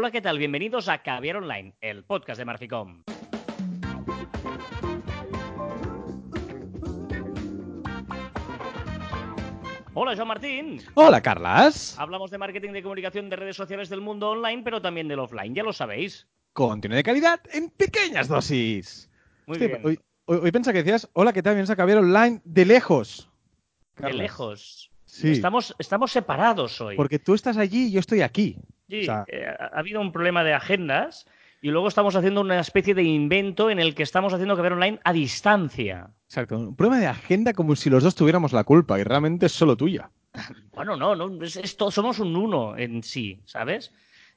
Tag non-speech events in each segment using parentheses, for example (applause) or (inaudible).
Hola, ¿qué tal? Bienvenidos a Caviar Online, el podcast de Marficom. Hola, Joan Martín. Hola, Carlas. Hablamos de marketing de comunicación de redes sociales del mundo online, pero también del offline, ya lo sabéis. Contenido de calidad en pequeñas dosis. Muy Hostia, bien. Hoy, hoy, hoy pensaba que decías, hola, ¿qué tal? Vienes a Caviar Online de lejos. de lejos. Sí, Estamos, estamos separados hoy. porque tú estás allí y yo estoy aquí. Sí, o sea- eh, ha ha habido un problema de agendas y luego estamos haciendo una especie de invento en el que estamos haciendo Caviar Online a distancia. Exacto, un problema de agenda como si los dos tuviéramos la culpa y realmente es solo tuya. Bueno, no, no es, es to- somos un uno en sí, ¿sabes?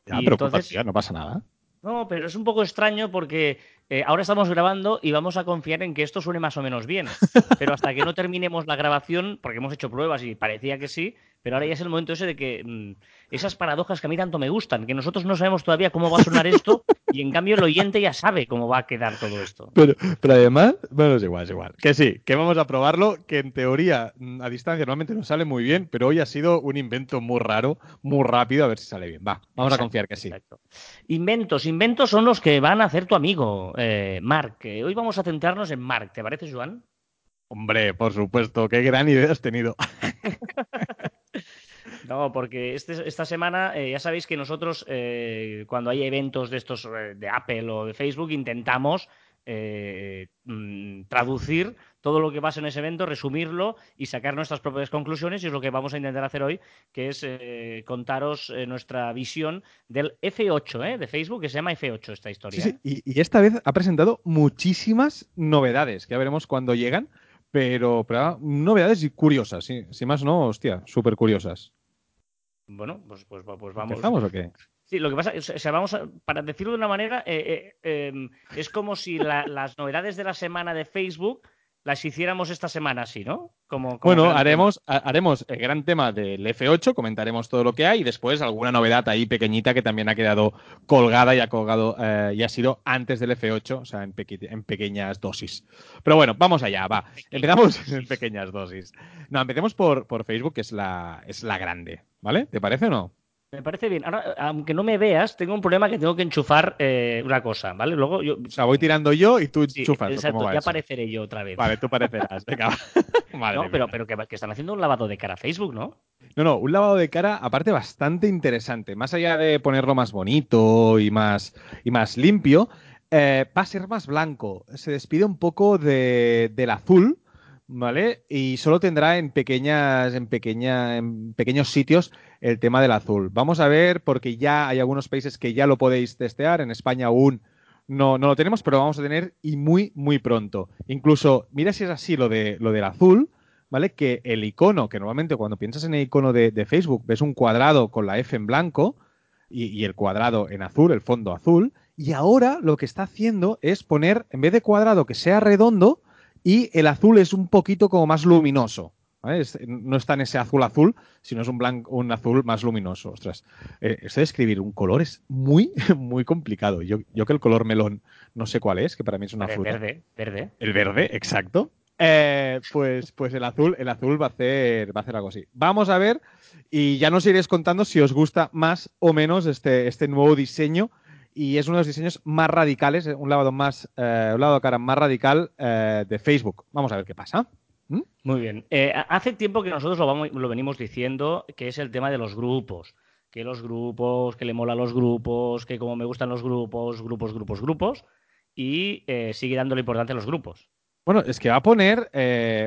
Ya, Y pero entonces- no pasa nada. No, pero es un poco extraño porque eh, ahora estamos grabando y vamos a confiar en que esto suene más o menos bien. (laughs) Pero hasta que no terminemos la grabación, porque hemos hecho pruebas y parecía que sí, pero ahora ya es el momento ese de que mm, esas paradojas que a mí tanto me gustan, que nosotros no sabemos todavía cómo va a sonar esto y en cambio el oyente ya sabe cómo va a quedar todo esto. Pero, pero además, bueno, es igual, es igual. Que sí, que vamos a probarlo, que en teoría mm, a distancia normalmente nos sale muy bien, pero hoy ha sido un invento muy raro, muy rápido, a ver si sale bien. Va, vamos a confiar que sí. exacto. Inventos, inventos son los que van a hacer tu amigo, eh, Marc. Hoy vamos a centrarnos en Marc, ¿te parece, Joan? Hombre, por supuesto, qué gran idea has tenido. (laughs) No, porque este- esta semana eh, ya sabéis que nosotros eh, cuando hay eventos de estos eh, de Apple o de Facebook intentamos eh, mm, traducir todo lo que pasa en ese evento, resumirlo y sacar nuestras propias conclusiones y es lo que vamos a intentar hacer hoy, que es eh, contaros eh, nuestra visión del F8 ¿eh? de Facebook, que se llama F8 esta historia. Sí, ¿eh? sí, y, y esta vez ha presentado muchísimas novedades, que ya veremos cuando llegan, pero, pero ah, novedades y curiosas, sí. Si más no, hostia, súper curiosas. Bueno, pues, pues, pues vamos. ¿Empezamos o qué? Sí, lo que pasa o sea, vamos a- para decirlo de una manera, eh, eh, em, es como si la- las novedades de la semana de Facebook las hiciéramos esta semana así, ¿no? Como, como Bueno, haremos, ha- haremos el gran tema del F8, comentaremos todo lo que hay y después alguna novedad ahí pequeñita que también ha quedado colgada y ha colgado eh, y ha sido antes del F8, o sea, en pequeñas dosis. Pero bueno, vamos allá, va. Empezamos (laughs) en pequeñas dosis. No, empecemos por, por Facebook, que es la, es la grande, ¿vale? ¿Te parece o no? Me parece bien. Ahora, aunque no me veas, tengo un problema que tengo que enchufar eh, una cosa, ¿vale? Luego yo... O sea, voy tirando yo y tú enchufas. ¿o exacto, ¿Cómo va ya eso? apareceré yo otra vez. Vale, tú parecerás. Venga, (laughs) (laughs) no, pero, pero que, que están haciendo un lavado de cara a Facebook, ¿no? No, no, un lavado de cara aparte bastante interesante. Más allá de ponerlo más bonito y más, y más limpio, eh, va a ser más blanco. Se despide un poco de- del azul, ¿vale? Y solo tendrá en pequeñas, en pequeña, en pequeños sitios el tema del azul. Vamos a ver, porque ya hay algunos países que ya lo podéis testear. En España aún no, no lo tenemos, pero vamos a tener y muy, muy pronto. Incluso, mira si es así lo de lo del azul. ¿vale? Que el icono, que normalmente cuando piensas en el icono de, de Facebook ves un cuadrado con la F en blanco y, y el cuadrado en azul, el fondo azul, y ahora lo que está haciendo es poner, en vez de cuadrado, que sea redondo y el azul es un poquito como más luminoso. ¿vale? Es- no está en ese azul azul, sino es un, blanco, un azul más luminoso. Ostras, eh, esto de escribir un color es muy, (laughs) muy complicado. Yo, yo que el color melón no sé cuál es, que para mí es una Verde, fruta. verde, verde. El verde, exacto. Eh, pues, pues el azul, el azul va a hacer, va a hacer algo así. Vamos a ver y ya nos iréis contando si os gusta más o menos este, este nuevo diseño. Y es uno de los diseños más radicales, eh, un lavado más, eh, un lavado de cara más radical eh, de Facebook. Vamos a ver qué pasa. ¿Mm? Muy bien. Eh, ha- hace tiempo que nosotros lo, vamos- lo venimos diciendo, que es el tema de los grupos. Que los grupos, que le mola los grupos, que como me gustan los grupos, grupos, grupos, grupos. Y eh, sigue dándole importancia a los grupos. Bueno, es que va a poner,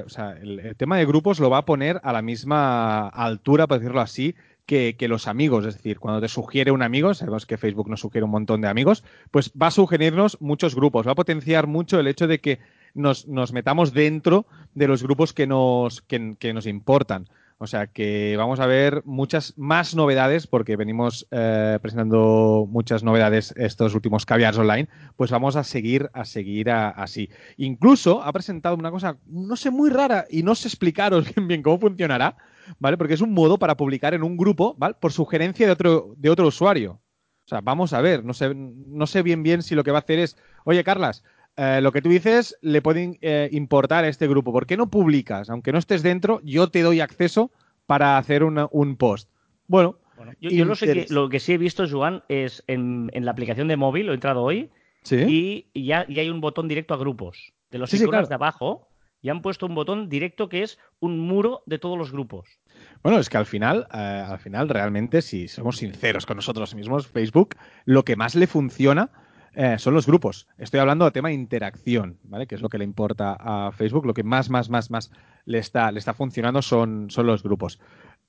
o sea, el, el tema de grupos lo va a poner a la misma altura, por decirlo así, que, los amigos. Es decir, cuando te sugiere un amigo, sabemos que Facebook nos sugiere un montón de amigos, pues va a sugerirnos muchos grupos, va a potenciar mucho el hecho de que nos, metamos dentro de los grupos que nos, que, nos importan. O sea que vamos a ver muchas más novedades, porque venimos eh, presentando muchas novedades estos últimos caviars online, pues vamos a seguir, a seguir así. Incluso ha presentado una cosa, no sé, muy rara, y no sé explicaros (laughs) bien, bien cómo funcionará, ¿vale? Porque es un modo para publicar en un grupo, ¿vale? Por sugerencia de otro, de otro usuario. O sea, vamos a ver, no sé, no sé bien bien si lo que va a hacer es, oye, Carlas, eh, lo que tú dices le puede eh, importar a este grupo. ¿Por qué no publicas? Aunque no estés dentro, yo te doy acceso para hacer una- un post. Bueno, yo, lo, sé que, lo que sí he visto, Joan, es en, la aplicación de móvil, lo he entrado hoy, y, ya, hay un botón directo a grupos. De los sí, iconos de abajo, y han puesto un botón directo que es un muro de todos los grupos. Bueno, es que al final, eh, al final realmente, si somos sinceros con nosotros mismos, Facebook, lo que más le funciona eh, son los grupos. Estoy hablando de tema de interacción, ¿vale? Que es lo que le importa a Facebook. Lo que más, más, más, más le está, le está funcionando son, son los grupos.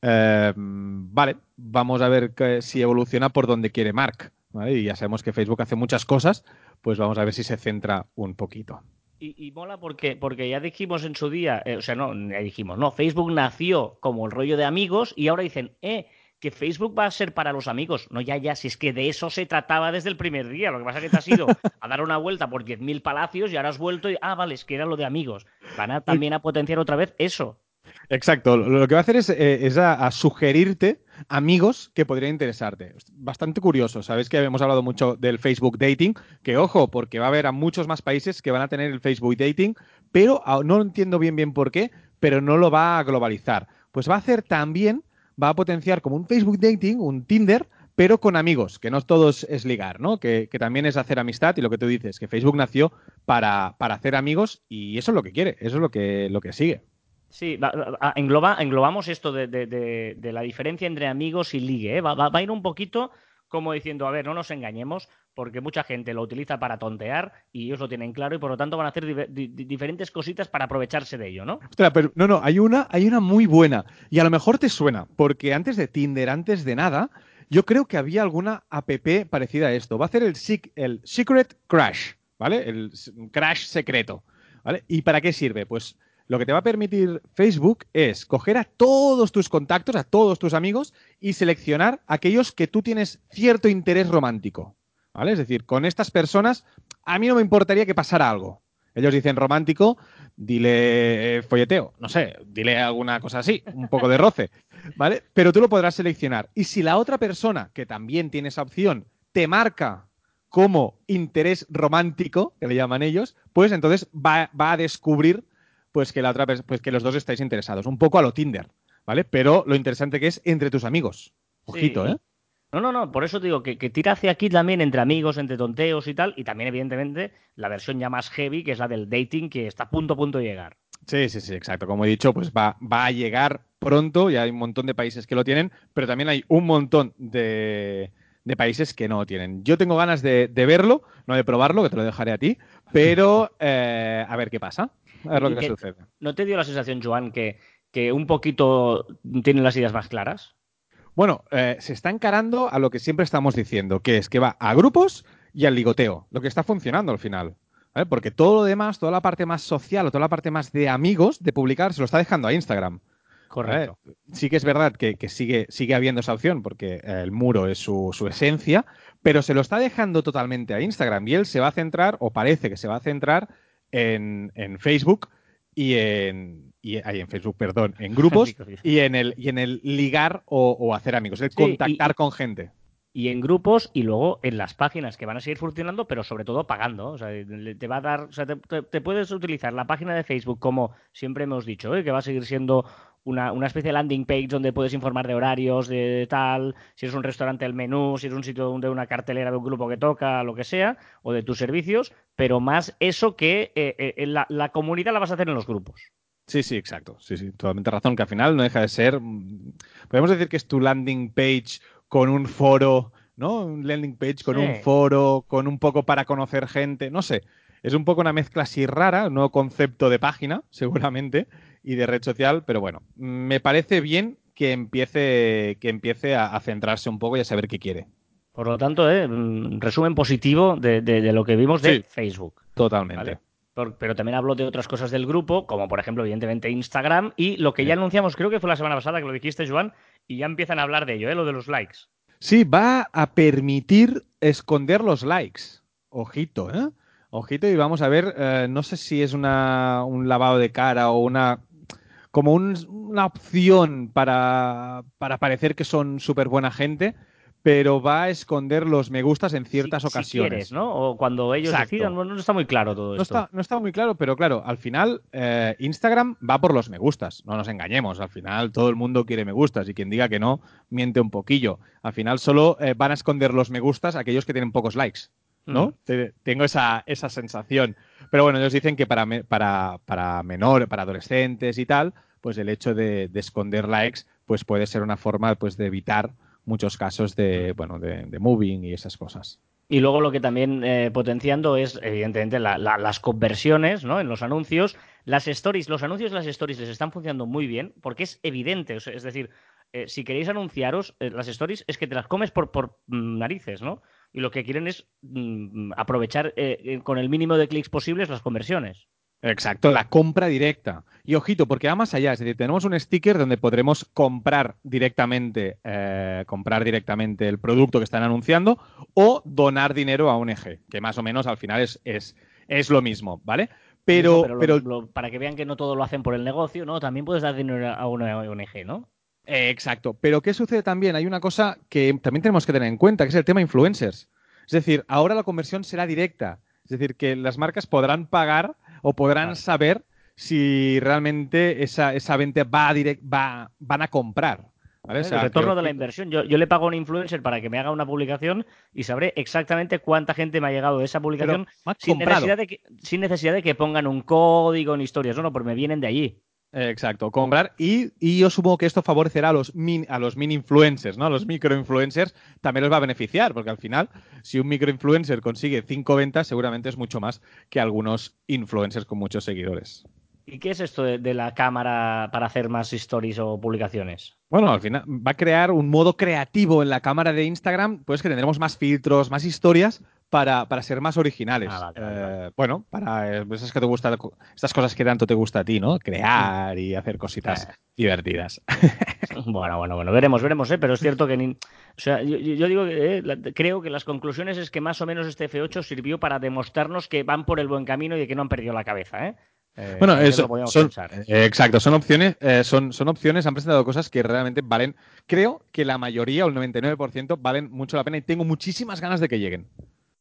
Eh, vale, vamos a ver si evoluciona por donde quiere Mark. Y ya sabemos que Facebook hace muchas cosas, pues vamos a ver si se centra un poquito. Y, mola porque, porque ya dijimos en su día, eh, o sea, no, ya dijimos, no, Facebook nació como el rollo de amigos y ahora dicen, eh, que Facebook va a ser para los amigos. No, ya, ya, si es que de eso se trataba desde el primer día. Lo que pasa es que te has ido (laughs) a dar una vuelta por 10.000 palacios y ahora has vuelto y, ah, vale, es que era lo de amigos. Van a también a potenciar otra vez eso. Exacto. Lo que va a hacer es, eh, a, sugerirte amigos que podrían interesarte. Bastante curioso. Sabes que hemos hablado mucho del Facebook Dating, que ojo, porque va a haber a muchos más países que van a tener el Facebook Dating, pero no entiendo bien bien por qué, pero no lo va a globalizar. Pues va a hacer también, va a potenciar como un Facebook Dating, un Tinder, pero con amigos, que no todos es ligar, ¿no? Que, también es hacer amistad y lo que tú dices, que Facebook nació para, para hacer amigos y eso es lo que quiere, eso es lo que, lo que sigue. Sí, engloba, englobamos esto de, la diferencia entre amigos y ligue. ¿eh? Va, a ir un poquito como diciendo, a ver, no nos engañemos, porque mucha gente lo utiliza para tontear y ellos lo tienen claro y por lo tanto van a hacer diferentes cositas para aprovecharse de ello, ¿no? Pero no, no, hay una, hay una muy buena y a lo mejor te suena, porque antes de Tinder, antes de nada, yo creo que había alguna app parecida a esto. Va a hacer el, el Secret Crash, ¿vale? El crash secreto, ¿vale? ¿Y para qué sirve? Pues lo que te va a permitir Facebook es coger a todos tus contactos, a todos tus amigos y seleccionar aquellos que tú tienes cierto interés romántico. ¿Vale? Es decir, con estas personas a mí no me importaría que pasara algo. Ellos dicen romántico, dile eh, folleteo, no sé, dile alguna cosa así, un poco de roce, ¿vale? Pero tú lo podrás seleccionar. Y si la otra persona, que también tiene esa opción, te marca como interés romántico, que le llaman ellos, pues entonces va, va a descubrir pues que la otra pues que los dos estáis interesados. Un poco a lo Tinder, ¿vale? Pero lo interesante que es entre tus amigos. Ojito, ¿eh? No, no, no, por eso digo que, tira hacia aquí también entre amigos, entre tonteos y tal, y también, evidentemente, la versión ya más heavy, que es la del dating, que está a punto a punto de llegar. Sí, sí, sí, exacto. Como he dicho, pues va, va a llegar pronto, y hay un montón de países que lo tienen, pero también hay un montón de, países que no lo tienen. Yo tengo ganas de, verlo, no de probarlo, que te lo dejaré a ti, pero (laughs) eh, a ver qué pasa. ¿No te dio la sensación, Joan, que, que un poquito tienen las ideas más claras? Bueno, eh, se está encarando a lo que siempre estamos diciendo, que es que va a grupos y al ligoteo, lo que está funcionando al final. Porque todo lo demás, toda la parte más social o toda la parte más de amigos, de publicar, se lo está dejando a Instagram. Correcto. Sí que es verdad que, sigue, sigue habiendo esa opción porque el muro es su, su, esencia, pero se lo está dejando totalmente a Instagram y él se va a centrar, o parece que se va a centrar, en, Facebook y en, y, en Facebook, perdón, en grupos y en el y en el ligar o, hacer amigos, el contactar con gente. Y en grupos y luego en las páginas que van a seguir funcionando, pero sobre todo pagando. O sea, te va a dar, o sea, te, puedes utilizar la página de Facebook como siempre hemos dicho, ¿eh? que va a seguir siendo una, una, especie de landing page donde puedes informar de horarios, de tal, si es un restaurante el menú, si es un sitio de una cartelera de un grupo que toca, lo que sea, o de tus servicios, pero más eso que eh, eh, la, la, comunidad la vas a hacer en los grupos. Sí, sí, exacto. Sí, sí, totalmente razón, que al final no deja de ser. Mm, podemos decir que es tu landing page con un foro, ¿no? Un landing page con un foro, con un poco para conocer gente, no sé. Es un poco una mezcla así rara, un nuevo concepto de página, (laughs) seguramente, y de red social, pero bueno, me parece bien que empiece, que empiece a, centrarse un poco y a saber qué quiere. Por lo tanto, ¿eh? Mm, resumen positivo de, lo que vimos de Facebook. Totalmente. pero también hablo de otras cosas del grupo, como por ejemplo, evidentemente, Instagram y lo que ya anunciamos, creo que fue la semana pasada que lo dijiste, Joan, y ya empiezan a hablar de ello, ¿eh? lo de los likes. Sí, va a permitir esconder los likes. Ojito, ¿eh? Ojito, y vamos a ver, eh, no sé si es una, un lavado de cara o una como una opción para, parecer que son súper buena gente, pero va a esconder los me gustas en ciertas Si- ocasiones. Si quieres, ¿no? O cuando ellos Exacto. decidan, no está muy claro todo No esto. está, no está muy claro, pero claro, al final eh, Instagram va por los me gustas, no nos engañemos, al final todo el mundo quiere me gustas y quien diga que no, miente un poquillo. Al final solo eh, van a esconder los me gustas aquellos que tienen pocos likes, ¿no? Mm. Te- tengo esa, esa sensación. Pero bueno, ellos dicen que para, me- para, para menor, para adolescentes y tal, pues el hecho de, de esconder likes pues puede ser una forma pues de evitar muchos casos de, bueno, de, de moving y esas cosas. Y luego lo que también eh, potenciando es, evidentemente, la- la- las conversiones ¿no? en los anuncios. Las stories, los anuncios de las stories les están funcionando muy bien porque es evidente. o sea, es decir, eh, si queréis anunciaros, eh, las stories es que te las comes por, por mm, narices, ¿no? Y lo que quieren es mm, aprovechar eh, eh, con el mínimo de clics posibles las conversiones. Exacto, la compra directa. Y ojito, porque va más allá, es decir, tenemos un sticker donde podremos comprar directamente, eh, comprar directamente el producto que están anunciando o donar dinero a ONG, que más o menos al final es, es, es lo mismo, ¿vale? Pero, lo- pero, lo- para que vean que no todo lo hacen por el negocio, ¿no? También puedes dar dinero a una ONG, ¿no? Eh, exacto. Pero ¿qué sucede también? Hay una cosa que también tenemos que tener en cuenta, que es el tema influencers. Es decir, ahora la conversión será directa. Es decir, que las marcas podrán pagar o podrán Claro. saber si realmente esa, esa venta va, a direct, va van a comprar. ¿vale? O el sea, retorno creo de la inversión. Yo, yo le pago a un influencer para que me haga una publicación y sabré exactamente cuánta gente me ha llegado de esa publicación Pero, ¿has sin necesidad, de que, sin necesidad de que pongan un código en historias. No, no, porque me vienen de allí. Exacto, comprar. Y, y yo supongo que esto favorecerá a los, min, a los mini influencers, ¿no? A los micro influencers también les va a beneficiar, porque al final, si un micro influencer consigue cinco ventas, seguramente es mucho más que algunos influencers con muchos seguidores. ¿Y qué es esto de, de la cámara para hacer más stories o publicaciones? Bueno, al final va a crear un modo creativo en la cámara de Instagram, pues que tendremos más filtros, más historias para, para ser más originales. Ah, vale, vale, Eh, bueno, para eh, esas que te gustan, estas cosas que tanto te gusta a ti, ¿no? Crear y hacer cositas Eh. divertidas. (laughs) Bueno, bueno, bueno, veremos, veremos, ¿eh? pero es cierto que ni- o sea, yo, yo- yo digo que eh, la- creo que las conclusiones es que más o menos este F8 sirvió para demostrarnos que van por el buen camino y de que no han perdido la cabeza, ¿eh? Eh, Bueno, eso, son, eh, exacto, son opciones, eh, son, son opciones, han presentado cosas que realmente valen, creo que la mayoría o el 99% valen mucho la pena y tengo muchísimas ganas de que lleguen.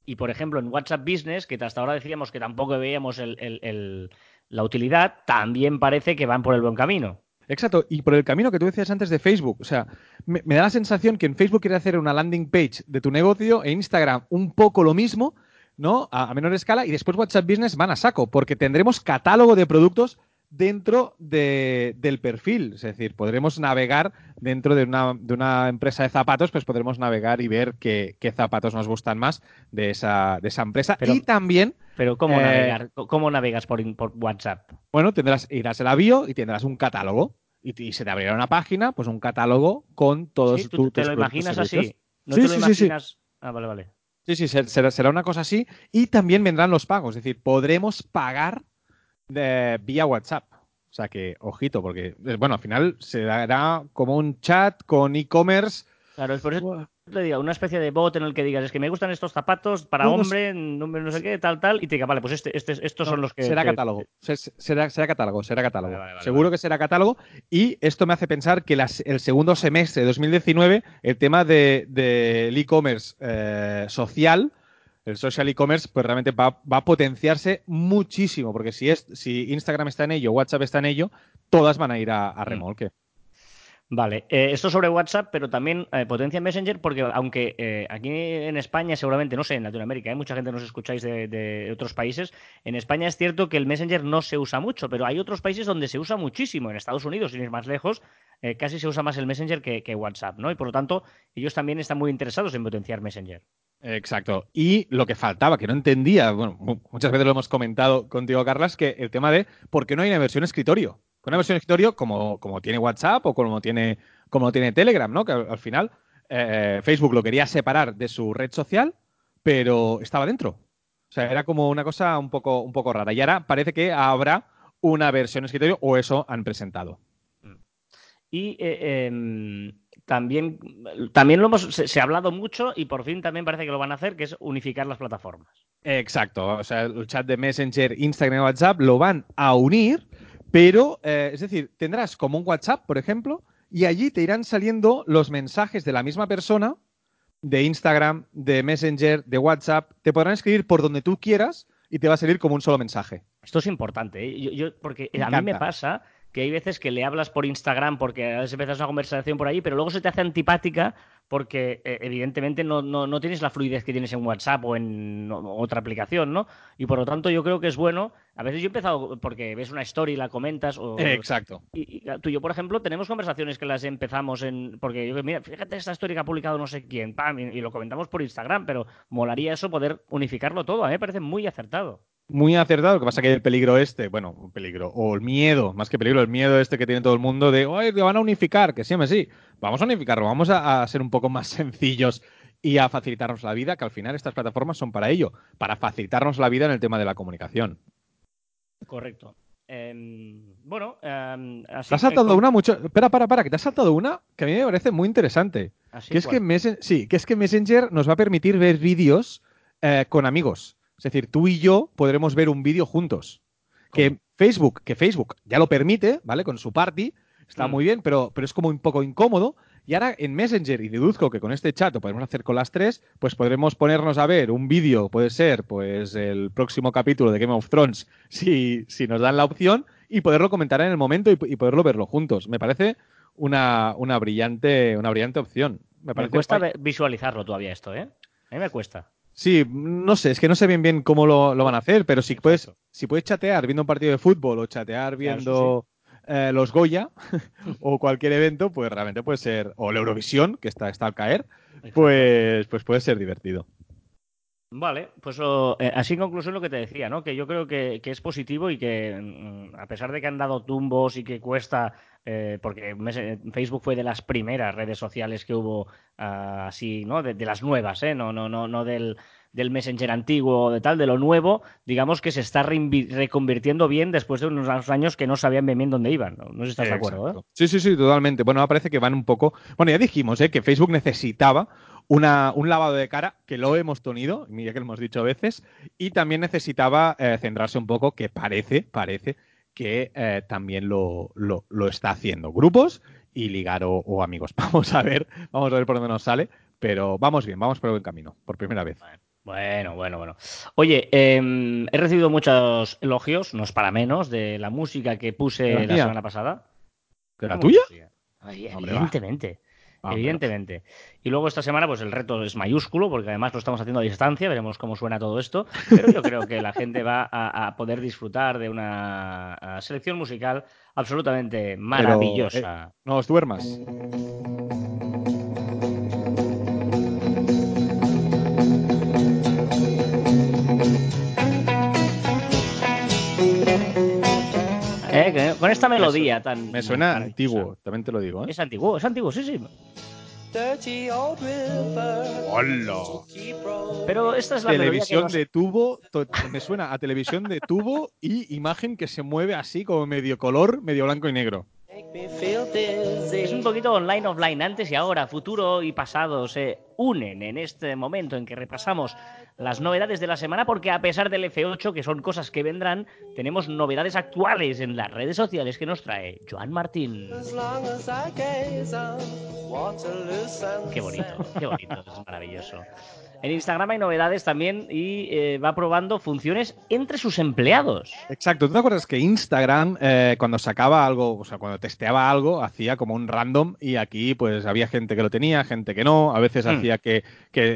Y por ejemplo, en WhatsApp Business, que hasta ahora decíamos que tampoco veíamos el- el- el- la utilidad, también parece que van por el buen camino. Exacto, y por el camino que tú decías antes de Facebook, o sea, me, me da la sensación que en Facebook quiere hacer una landing page de tu negocio, en Instagram un poco lo mismo, ¿no? A, a menor escala, y después WhatsApp Business van a saco, porque tendremos catálogo de productos dentro de- del perfil, es decir, podremos navegar dentro de una, de una empresa de zapatos, pues podremos navegar y ver qué, qué zapatos nos gustan más de esa, de esa empresa. Pero- y también Pero ¿cómo, Eh, navegar? ¿cómo navegas por, por WhatsApp? bueno, tendrás, irás a la bio y tendrás un catálogo. Y, y se te abrirá una página, pues un catálogo con todos Sí, ¿Tú tu- te tus lo imaginas así? ¿No Sí, te sí, lo sí, sí. imaginas? Ah, vale, vale. Sí, sí, ser- será, será una cosa así. Y también vendrán los pagos, es decir, podremos pagar de- vía WhatsApp. O sea que, ojito, porque, eh, bueno, al final se dará como un chat con e-commerce. Claro, es por eso te digo, una especie de bot en el que digas, es que me gustan estos zapatos para No, hombre, no sé qué, tal, tal, y te diga, vale, pues este, este, estos son los que... será catálogo. Se- se- Será, será catálogo, será catálogo. Vale, vale, vale, Seguro que será catálogo. Y esto me hace pensar que las- el segundo semestre de 2019, el tema de- del e-commerce eh, social, el social e-commerce, pues realmente va, va a potenciarse muchísimo. Porque si, es, si Instagram está en ello, WhatsApp está en ello, todas van a ir a, Mm. a remolque. Vale, eh, esto sobre WhatsApp, pero también eh, potencia Messenger, porque aunque eh, aquí en España, seguramente, no sé, en Latinoamérica, hay mucha gente nos escucháis de, otros países, en España es cierto que el Messenger no se usa mucho, pero hay otros países donde se usa muchísimo, en Estados Unidos, sin ir más lejos, eh, casi se usa más el Messenger que, que WhatsApp, ¿no? Y por lo tanto, ellos también están muy interesados en potenciar Messenger. Exacto. Y lo que faltaba, que no entendía, bueno, mu- muchas veces lo hemos comentado contigo, Carlas, que el tema de por qué no hay una versión escritorio. Con una versión escritorio como, como tiene WhatsApp o como tiene, como tiene Telegram, ¿no? Que al, al final eh, Facebook lo quería separar de su red social, pero estaba dentro. O sea, era como una cosa un poco, un poco rara. Y ahora parece que habrá una versión escritorio o eso han presentado. Y eh, em, también, también lo hemos, se, se ha hablado mucho y por fin también parece que lo van a hacer, que es unificar las plataformas. Exacto, o sea, el chat de Messenger, Instagram y WhatsApp lo van a unir, pero, eh, es decir, tendrás como un WhatsApp, por ejemplo, y allí te irán saliendo los mensajes de la misma persona, de Instagram, de Messenger, de WhatsApp, te podrán escribir por donde tú quieras y te va a salir como un solo mensaje. Esto es importante, ¿eh? yo, porque a mí me pasa que hay veces que le hablas por Instagram porque a veces empiezas una conversación por ahí, pero luego se te hace antipática porque eh, evidentemente no, no, tienes la fluidez que tienes en WhatsApp o en otra aplicación, ¿no? Y por lo tanto yo creo que es bueno. A veces yo he empezado porque ves una story y la comentas. O, Exacto. Y, tú y yo, por ejemplo, tenemos conversaciones que las empezamos en. Porque yo, mira, fíjate esta story que ha publicado no sé quién, pam, y, lo comentamos por Instagram, pero molaría eso poder unificarlo todo. A mí me parece muy acertado muy acertado. Lo que pasa que el peligro este, bueno, un peligro, o el miedo, más que peligro, el miedo este que tiene todo el mundo de, oye, que van a unificar, que siempre sí. Vamos a unificarlo, vamos a, ser un poco más (laughs) sencillos y a facilitarnos la vida, que al final estas plataformas son para ello, para facilitarnos la vida en el tema de la comunicación. Correcto. Em, bueno, eh, te has saltado una mucho. Espera, para, para, que te has saltado una que a mí me parece muy interesante. que es que sí, que es que Messenger nos va a permitir ver vídeos eh, con amigos. Es decir, tú y yo podremos ver un vídeo juntos. Que Facebook, que Facebook ya lo permite, ¿vale? Con su party, está mm. muy bien, pero, pero es como un poco incómodo. Y ahora en Messenger, y deduzco que con este chat lo podemos hacer con las tres, pues podremos ponernos a ver un vídeo, puede ser pues el próximo capítulo de Game of Thrones, (laughs) si, si nos dan la opción, y poderlo comentar en el momento y, poderlo verlo juntos. Me parece una, una, brillante, una brillante opción. Me, me cuesta visualizarlo todavía esto, ¿eh? A mí me cuesta. Sí, no sé, es que no sé bien bien cómo lo, van a hacer, pero si puedes, si puedes chatear viendo un partido de fútbol o chatear viendo eh, los Goya (laughs) o cualquier evento, pues realmente puede ser, o la Eurovisión, que está, está al caer, pues, pues puede ser divertido. Vale, pues eh, así en conclusión lo que te decía, ¿no? Que yo creo que, es positivo y que mm, a pesar de que han dado tumbos y que cuesta, eh, porque Facebook fue de las primeras redes sociales que hubo ah, así, ¿no? De, las nuevas, ¿eh? No, no, no, no del, del Messenger antiguo de tal, de lo nuevo, digamos que se está reconvirtiendo bien después de unos años que no sabían bien, dónde iban. No, sé si estás de acuerdo. ¿eh? Sí, sí, sí, totalmente. Bueno, parece que van un poco. Bueno, ya dijimos ¿eh? que Facebook necesitaba una, un lavado de cara, que lo hemos tenido, mira que lo hemos dicho a veces, y también necesitaba eh, centrarse un poco, que parece, parece que eh, también lo, lo, lo, está haciendo. Grupos y ligar o, amigos. (laughs) Vamos a ver, vamos a ver por dónde nos sale, pero vamos bien, vamos por el buen camino, por primera vez. Bueno, bueno, bueno. Oye, em, he recibido muchos elogios, no es para menos, de la música que puse la, semana pasada. ¿Que la tuya? evidentemente. Evidentemente. Y luego esta semana, pues el reto es mayúsculo, porque además lo estamos haciendo a distancia, veremos cómo suena todo esto. Pero yo creo que la gente va a, poder disfrutar de una selección musical absolutamente maravillosa. Eh, no os duermas. Eh, con esta melodía tan. Me suena antiguo, también te lo digo. ¿eh? Es antiguo, es antiguo, sí, sí. ¡Hola! Pero esta es la televisión de tubo, me suena a televisión de tubo y imagen que se mueve así como medio color, medio blanco y negro. Es un poquito online offline, antes y ahora, futuro y pasado se unen en este momento en que repasamos las novedades de la semana, porque a pesar del F8, que son cosas que vendrán, tenemos novedades actuales en las redes sociales que nos trae Joan Martín. Qué bonito, qué bonito, es maravilloso. En Instagram hay novedades también y eh, va probando funciones entre sus empleados. Exacto. ¿Tú te acuerdas que Instagram, eh, cuando sacaba algo, o sea, cuando testeaba algo, hacía como un random y aquí pues había gente que lo tenía, gente que no. A veces hmm. hacía que,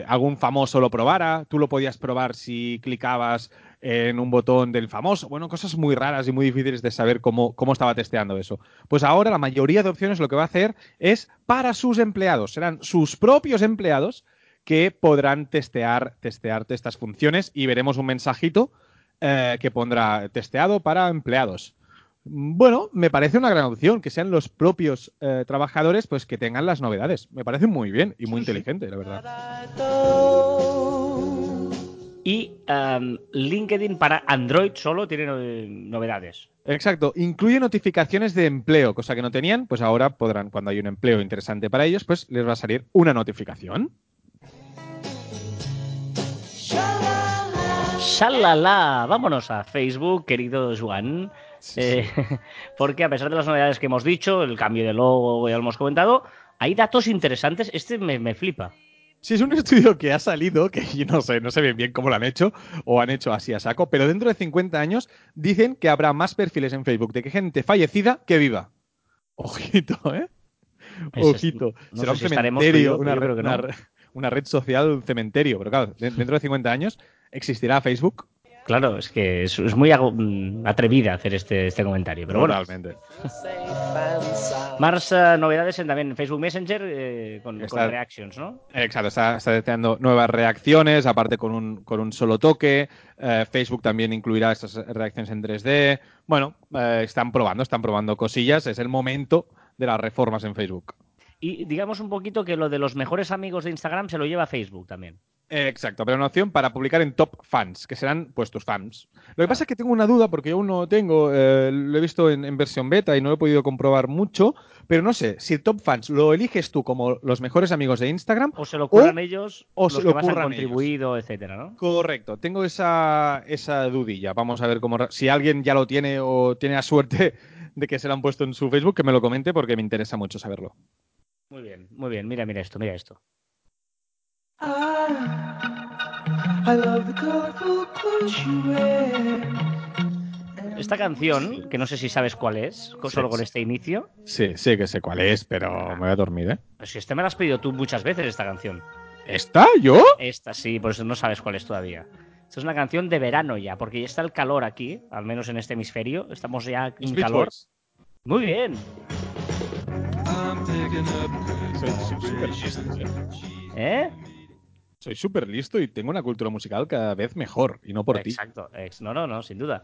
algún famoso lo probara. Tú lo podías probar si clicabas en un botón del famoso. Bueno, cosas muy raras y muy difíciles de saber cómo, cómo estaba testeando eso. Pues ahora la mayoría de opciones lo que va a hacer es para sus empleados. Serán sus propios empleados que podrán testear, testearte estas funciones y veremos un mensajito eh, que pondrá testeado para empleados. Bueno, me parece una gran opción que sean los propios eh, trabajadores pues que tengan las novedades. Me parece muy bien y muy inteligente, la verdad. Y em, LinkedIn para Android solo tiene novedades. Exacto, incluye notificaciones de empleo, cosa que no tenían, pues ahora podrán, cuando hay un empleo interesante para ellos, pues les va a salir una notificación. ¡Shalala! Vámonos a Facebook, querido Juan. Eh, (laughs) porque a pesar de las novedades que hemos dicho, el cambio de logo, ya lo hemos comentado, hay datos interesantes. Este me, flipa. Sí, es un (laughs) estudio que ha salido, que yo no sé, no sé bien, bien cómo lo han hecho, o han hecho así a saco, pero dentro de 50 años dicen que habrá más perfiles en Facebook de que gente fallecida que viva. Ojito, ¿eh? Ese es- Ojito. no Será un si cementerio, una, creo que no. una red social, un cementerio. Pero claro, de- dentro de 50 años existirá Facebook. Claro, es que es, es muy mm, atrevida hacer este, este comentario. Pero bueno, Totalmente. más eh, novedades en, también en Facebook Messenger eh, con, Está- con reactions, ¿no? Exacto, está, está detectando nuevas reacciones, aparte con un, con un solo toque. Eh, Facebook también incluirá estas reacciones en 3D. Bueno, eh, están probando, están probando cosillas. Es el momento de las reformas en Facebook. Y digamos un poquito que lo de los mejores amigos de Instagram se lo lleva a Facebook también. Exacto, pero una opción para publicar en top fans, que serán pues tus fans. Lo que pasa es que tengo una duda porque yo aún no tengo, eh, lo he visto en, en versión beta y no lo he podido comprobar mucho, pero no sé, si el top fans lo eliges tú como los mejores amigos de Instagram, O se lo ocurran O- ellos, o los se que lo han ocurran contribuido, etcétera, ¿no? Correcto, tengo esa, esa dudilla. Vamos a ver cómo, si alguien ya lo tiene o tiene la suerte de que se lo han puesto en su Facebook, que me lo comente porque me interesa mucho saberlo. Muy bien, muy bien. Mira, mira esto, mira esto. Esta canción, que no sé si sabes cuál es, Sí, solo con este inicio. Sí, sí que sé cuál es, pero me voy a dormir, ¿eh? Pues si este me la has pedido tú muchas veces, esta canción. ¿Está? ¿Yo? Esta sí, por eso no sabes cuál es todavía. Esta es una canción de verano ya, porque ya está el calor aquí, al menos en este hemisferio. Estamos ya en Beach calor. Boys. Muy bien. ¿eh? Soy súper listo y tengo una cultura musical cada vez mejor, y no por ti. Exacto. ex- No, no, no, sin duda.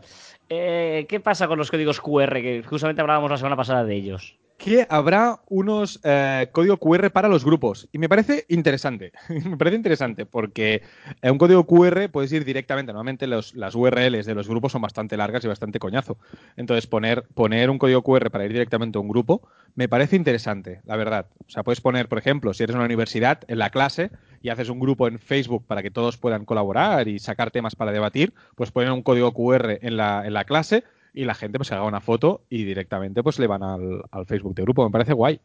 Eh, ¿Qué pasa con los códigos QR? Que justamente hablábamos la semana pasada de ellos. Que habrá unos eh, código QR para los grupos. Y me parece interesante. (laughs) me parece interesante porque eh, un código QR puedes ir directamente. Normalmente los- las URLs de los grupos son bastante largas y bastante coñazo. Entonces, poner, poner un código QR para ir directamente a un grupo me parece interesante, la verdad. O sea, puedes poner, por ejemplo, si eres una universidad, en la clase y haces un grupo en Facebook para que todos puedan colaborar y sacar temas para debatir, pues poner un código QR en la, en la clase y la gente pues se haga una foto y directamente pues le van al, al Facebook de grupo. Me parece guay.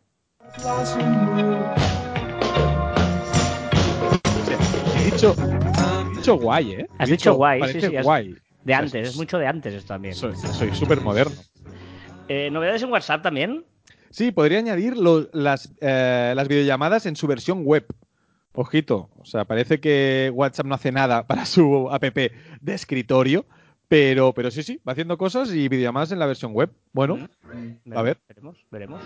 He dicho, he dicho guay, ¿eh? Has He dicho guay, sí, sí, guay. De O sea, antes, es mucho de antes esto también. Soy soy súper moderno. Eh, ¿Novedades en WhatsApp también? Sí, podría añadir lo- las, eh, las videollamadas en su versión web. Ojito, o sea, parece que WhatsApp no hace nada para su app de escritorio, pero, pero sí, sí, va haciendo cosas y videollamadas en la versión web. Bueno, Mm, a ver. Veremos, veremos.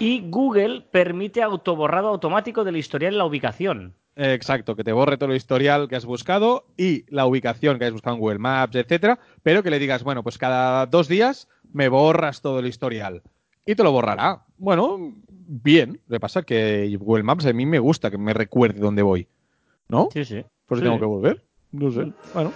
Y Google permite autoborrado automático del historial y la ubicación. exacto, que te borre todo el historial que has buscado y la ubicación que has buscado en Google Maps, etcétera, pero que le digas, bueno, pues cada dos días me borras todo el historial. Y te lo borrará. Bueno, bien. Lo que pasa es que Google Maps a mí me gusta que me recuerde dónde voy. ¿No? Sí, sí. Por si Sí. tengo que volver. No sé. Bueno.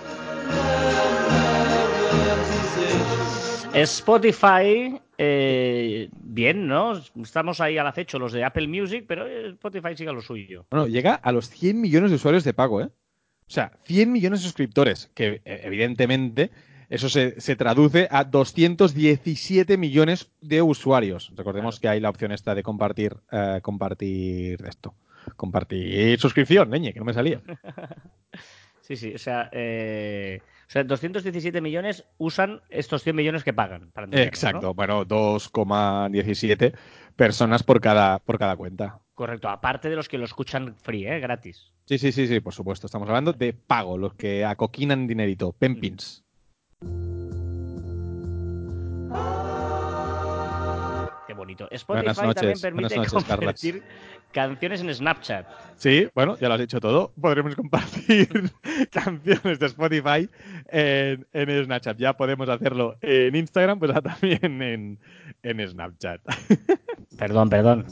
Spotify, eh, bien, ¿no? Estamos ahí al acecho los de Apple Music, pero eh, Spotify sigue a lo suyo. Bueno, llega a los 100 millones de usuarios de pago, ¿eh? O sea, 100 millones de suscriptores, que eh, evidentemente eso se, se traduce a 217 millones de usuarios. Recordemos que hay la opción esta de compartir, eh, compartir esto. Compartir suscripción, leñe, que no me salía. (laughs) Sí, sí, o sea, eh, o sea, 217 millones usan estos 100 millones que pagan. Para Exacto, ¿no? bueno, 2,17 personas por cada, por cada cuenta. Correcto, aparte de los que lo escuchan free, ¿eh? Gratis. Sí, sí, sí, sí, por supuesto. Estamos hablando de pago, los que acoquinan dinerito, penpins. Qué bonito. Spotify también permite noches, convertir canciones en Snapchat. Sí, bueno, ya lo has dicho todo. Podremos compartir (laughs) canciones de Spotify en, en Snapchat. Ya podemos hacerlo en Instagram, pues (laughs) también en, en Snapchat. (laughs) Perdón, perdón.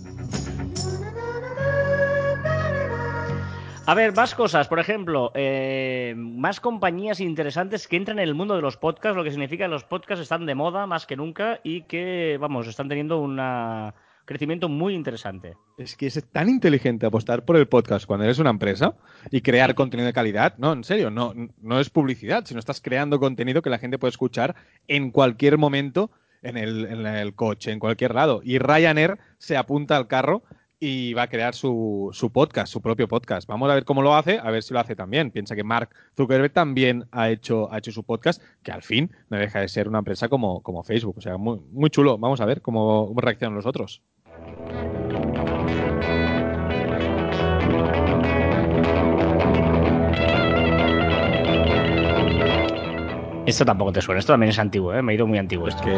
A ver, más cosas. Por ejemplo, eh, más compañías interesantes que entran en el mundo de los podcasts, lo que significa que los podcasts están de moda más que nunca y que, vamos, están teniendo un crecimiento muy interesante. Es que es tan inteligente apostar por el podcast cuando eres una empresa y crear contenido de calidad. No, en serio, no, no es publicidad, sino estás creando contenido que la gente puede escuchar en cualquier momento en el, en el coche, en cualquier lado. Y Ryanair se apunta al carro y va a crear su, su, podcast, su propio podcast. Vamos a ver cómo lo hace, a ver si lo hace también. Piensa que Mark Zuckerberg también ha hecho, ha hecho su podcast, que al fin no deja de ser una empresa como, como Facebook. O sea, muy, muy chulo. Vamos a ver cómo, cómo reaccionan los otros. Esto tampoco te suena, esto también es antiguo, ¿eh? me he ido muy antiguo esto. Que...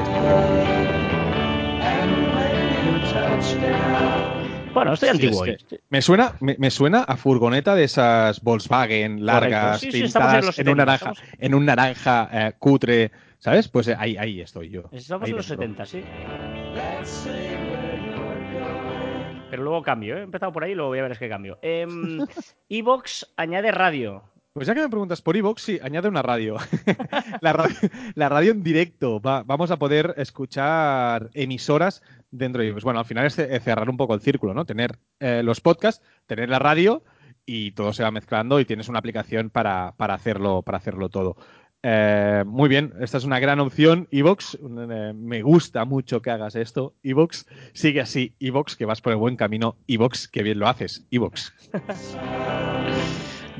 Bueno, estoy antiguo Sí, hoy. es que me, suena, me, me suena a furgoneta de esas Volkswagen largas, Sí, en un 70, naranja, estamos- en un naranja eh, cutre, ¿sabes? Pues eh, ahí, ahí estoy yo. Estamos ahí en los dentro. 70, sí. Pero luego cambio, ¿eh? he empezado por ahí, luego voy a ver es que cambio. Em, (laughs) Evox añade radio. Pues ya que me preguntas por iVoox, sí, añade una radio. (laughs) la radio. La radio en directo. Va- vamos a poder escuchar emisoras dentro de iVoox. Bueno, al final es cerrar un poco el círculo, ¿no? Tener eh, los podcasts, tener la radio y todo se va mezclando y tienes una aplicación para, para hacerlo, para hacerlo todo. Eh, muy bien, esta es una gran opción, Evox. Eh, me gusta mucho que hagas esto, Evox. Sigue así, Evox, que vas por el buen camino. Evox, que bien lo haces, Evox. (laughs)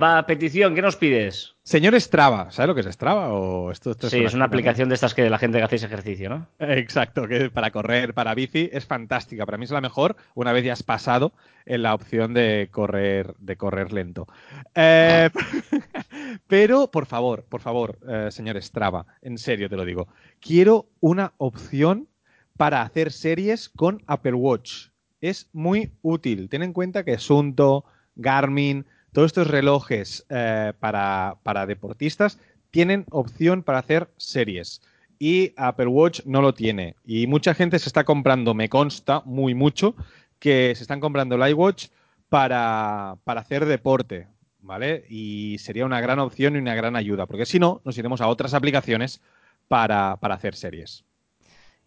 Va, petición, ¿qué nos pides? Señor Strava, ¿sabes lo que es Strava? O esto, esto Sí, es una aplicación de estas que la gente que hacéis ejercicio, ¿no? Exacto, que para correr, para bici, es fantástica. Para mí es la mejor una vez ya has pasado en la opción de correr, de correr lento. Eh, (laughs) pero, por favor, por favor, eh, señor Strava, en serio te lo digo, quiero una opción para hacer series con Apple Watch. Es muy útil. Ten en cuenta que Sunto, Garmin, todos estos relojes eh, para, para deportistas tienen opción para hacer series y Apple Watch no lo tiene. Y mucha gente se está comprando, me consta muy mucho, que se están comprando el iWatch para, para hacer deporte, ¿vale? Y sería una gran opción y una gran ayuda, porque si no, nos iremos a otras aplicaciones para, para hacer series.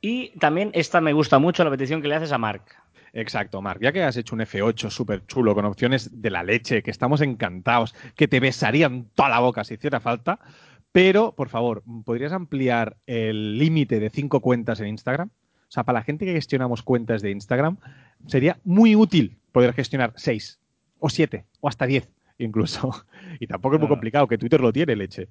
Y también esta me gusta mucho, la petición que le haces a Mark. Exacto, Marc. Ya que has hecho un F8 súper chulo con opciones de la leche, que estamos encantados, que te besarían toda la boca si hiciera falta, pero, por favor, ¿podrías ampliar el límite de cinco cuentas en Instagram? O sea, para la gente que gestionamos cuentas de Instagram, sería muy útil poder gestionar seis, o siete, o hasta diez incluso. (laughs) Y tampoco es muy complicado, que Twitter lo tiene, leche.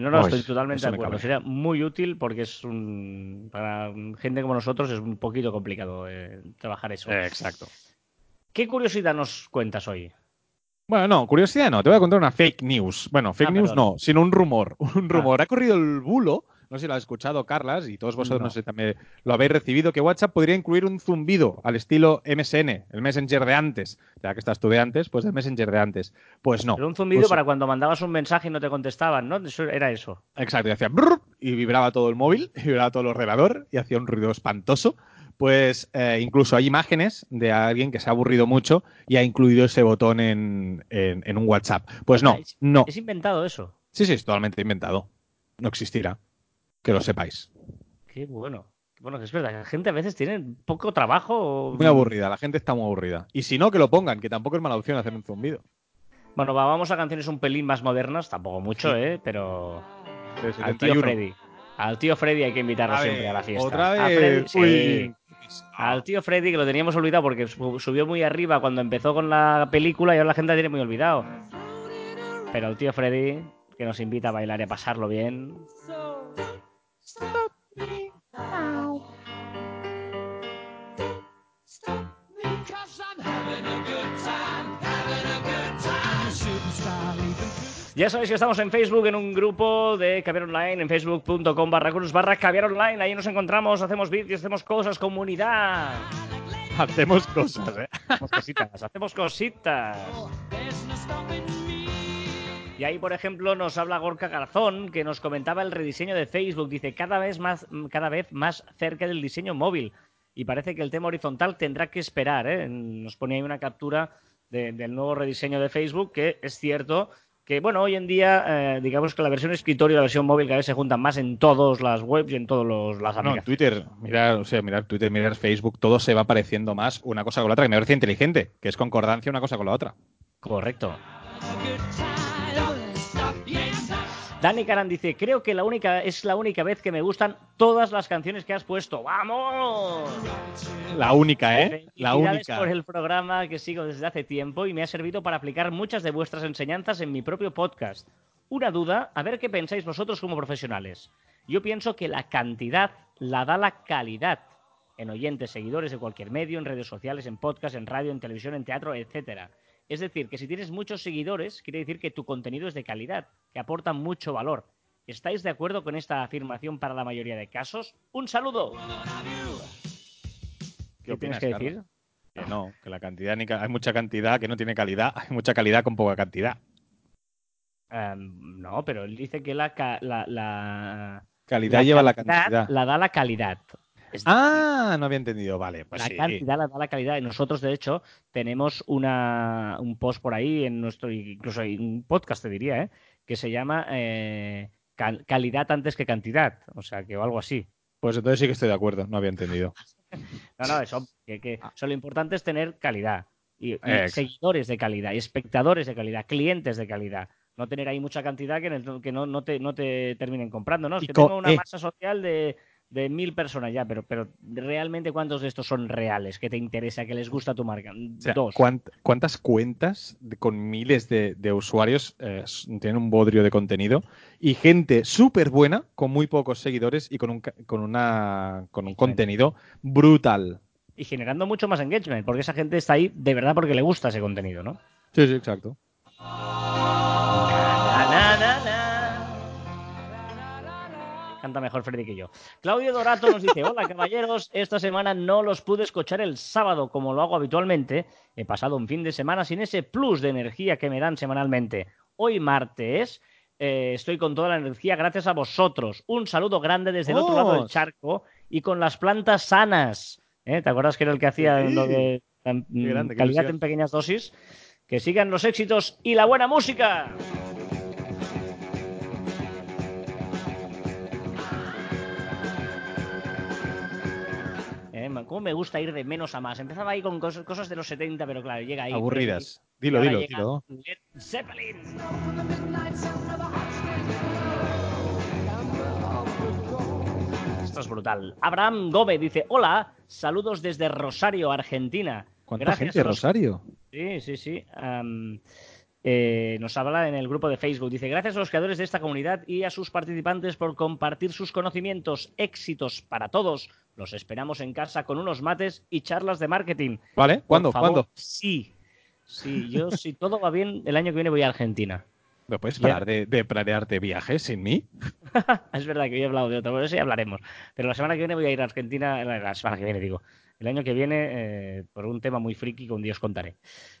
No, no, Uy, estoy totalmente de acuerdo. Sería muy útil porque es un. Para gente como nosotros es un poquito complicado eh, trabajar eso. Exacto. ¿Qué curiosidad nos cuentas hoy? Bueno, no, curiosidad no, te voy a contar una fake news. Bueno, fake Ah, news perdón. no, sino un rumor. (laughs) Un rumor. Ha corrido el bulo, no sé si lo has escuchado, Carlas, y todos vosotros, no, No. sé, también lo habéis recibido, que WhatsApp podría incluir un zumbido al estilo MSN, el Messenger de antes. Ya que estás tú de antes, pues el Messenger de antes. Pues no. Era un zumbido Pues- para cuando mandabas un mensaje y no te contestaban, ¿no? Eso era eso. Exacto, y hacía brrr, y vibraba todo el móvil, y vibraba todo el ordenador, y hacía un ruido espantoso. Pues eh, incluso hay imágenes de alguien que se ha aburrido mucho y ha incluido ese botón en, en- en un WhatsApp. Pues no, Es- no. Es inventado eso. Sí, sí, es totalmente inventado. No existirá. Que lo sepáis. Qué bueno. Bueno, que es verdad, la gente a veces tiene poco trabajo. Muy aburrida, la gente está muy aburrida. Y si no, que lo pongan, que tampoco es mala opción hacer un zumbido. Bueno, va, vamos a canciones un pelín más modernas, tampoco mucho, Sí. ¿eh? Pero. Al tío 71. Freddy. Al tío Freddy hay que invitarlo A ver, siempre a la fiesta. Otra A vez. Freddy- sí. Uy. Al tío Freddy, que lo teníamos olvidado porque su- subió muy arriba cuando empezó con la película y ahora la gente la tiene muy olvidado. Pero el tío Freddy, que nos invita a bailar y a pasarlo bien. Ya sabéis que estamos en Facebook, en un grupo de Caviar Online, en facebook.com barra cruz barra Caviar Online. Ahí nos encontramos, hacemos vídeos, hacemos cosas, comunidad. Hacemos cosas, ¿eh? Hacemos cositas, hacemos cositas. Y ahí, por ejemplo, nos habla Gorka Garzón, que nos comentaba el rediseño de Facebook. Dice, cada vez más, cada vez más cerca del diseño móvil. Y parece que el tema horizontal tendrá que esperar. ¿eh? Nos pone ahí una captura de- del nuevo rediseño de Facebook, que es cierto que, bueno, hoy en día, eh, digamos que la versión escritorio y la versión móvil cada vez se juntan más en todas las webs y en todas las No, en aplicaciones. Twitter, mirar, o sea, mirar Twitter, mirar Facebook, todo se va pareciendo más una cosa con la otra, que me parece inteligente, que es concordancia una cosa con la otra. Correcto. Dani Caran dice, creo que la única, es la única vez que me gustan todas las canciones que has puesto. ¡Vamos! La única, ¿eh? La única. por el programa que sigo desde hace tiempo y me ha servido para aplicar muchas de vuestras enseñanzas en mi propio podcast. Una duda, a ver qué pensáis vosotros como profesionales. Yo pienso que la cantidad la da la calidad en oyentes, seguidores de cualquier medio, en redes sociales, en podcast, en radio, en televisión, en teatro, etcétera. Es decir, que si tienes muchos seguidores, quiere decir que tu contenido es de calidad, que aporta mucho valor. ¿Estáis de acuerdo con esta afirmación para la mayoría de casos? ¡Un saludo! ¿Qué, tienes opinas, que Carlos? decir? Que no, que la cantidad hay mucha cantidad que no tiene calidad, hay mucha calidad con poca cantidad. Em, no, pero él dice que la, ca- la, la, Calidad lleva la cantidad. la da la calidad. Ah, no había entendido, vale, pues la sí. cantidad la da la calidad. Y nosotros, de hecho, tenemos una, un post por ahí en nuestro, incluso hay un podcast, te diría, ¿eh? que se llama eh, cal- calidad antes que cantidad. O sea, que o algo así. Pues entonces sí que estoy de acuerdo, no había entendido. (laughs) No, no, eso, que, que- o sea, lo importante es tener calidad. Y, seguidores de calidad, y espectadores de calidad, clientes de calidad. No tener ahí mucha cantidad que, en el- que no, no te, no te terminen comprando, ¿no? Es que tengo una eh. masa social de, de mil personas ya, pero, pero realmente cuántos de estos son reales, que te interesa, que les gusta tu marca. O sea, Dos. ¿cuánt- ¿Cuántas cuentas con miles de, de usuarios eh, tienen un bodrio de contenido? Y gente súper buena, con muy pocos seguidores y con un, con una, con un contenido brutal. Y generando mucho más engagement, porque esa gente está ahí de verdad porque le gusta ese contenido, ¿no? Sí, sí, exacto. Canta mejor Freddy que yo. Claudio Dorato nos dice, hola caballeros, esta semana no los pude escuchar el sábado como lo hago habitualmente. He pasado un fin de semana sin ese plus de energía que me dan semanalmente. Hoy martes eh, estoy con toda la energía gracias a vosotros. Un saludo grande desde el otro lado del ¡Vamos! charco y con las plantas sanas. ¿Eh? ¿Te acuerdas que era el que hacía Sí. lo de grande, calidad en pequeñas dosis? Que sigan los éxitos y la buena música. ¿Cómo me gusta ir de menos a más? Empezaba ahí con cosas, cosas de los 70, pero claro, llega ahí. Aburridas. Dilo, y dilo, llega dilo. Led Zeppelin. Esto es brutal. Abraham Gómez dice: Hola, saludos desde Rosario, Argentina. ¿Cuánta Gracias gente, los- Rosario? Sí, sí, sí. Eh, nos habla en el grupo de Facebook. Dice, gracias a los creadores de esta comunidad y a sus participantes por compartir sus conocimientos. Éxitos para todos. Los esperamos en casa con unos mates y charlas de marketing. ¿Vale? ¿Cuándo? favor, ¿Cuándo? Sí. Sí, yo si todo va bien, el año que viene voy a Argentina. ¿Me puedes parar de, de planearte viajes sin mí? (laughs) es verdad que hoy he hablado de otro, pero eso ya hablaremos. Pero la semana que viene voy a ir a Argentina, la semana que viene digo, el año que viene eh, por un tema muy friki que un día os contaré.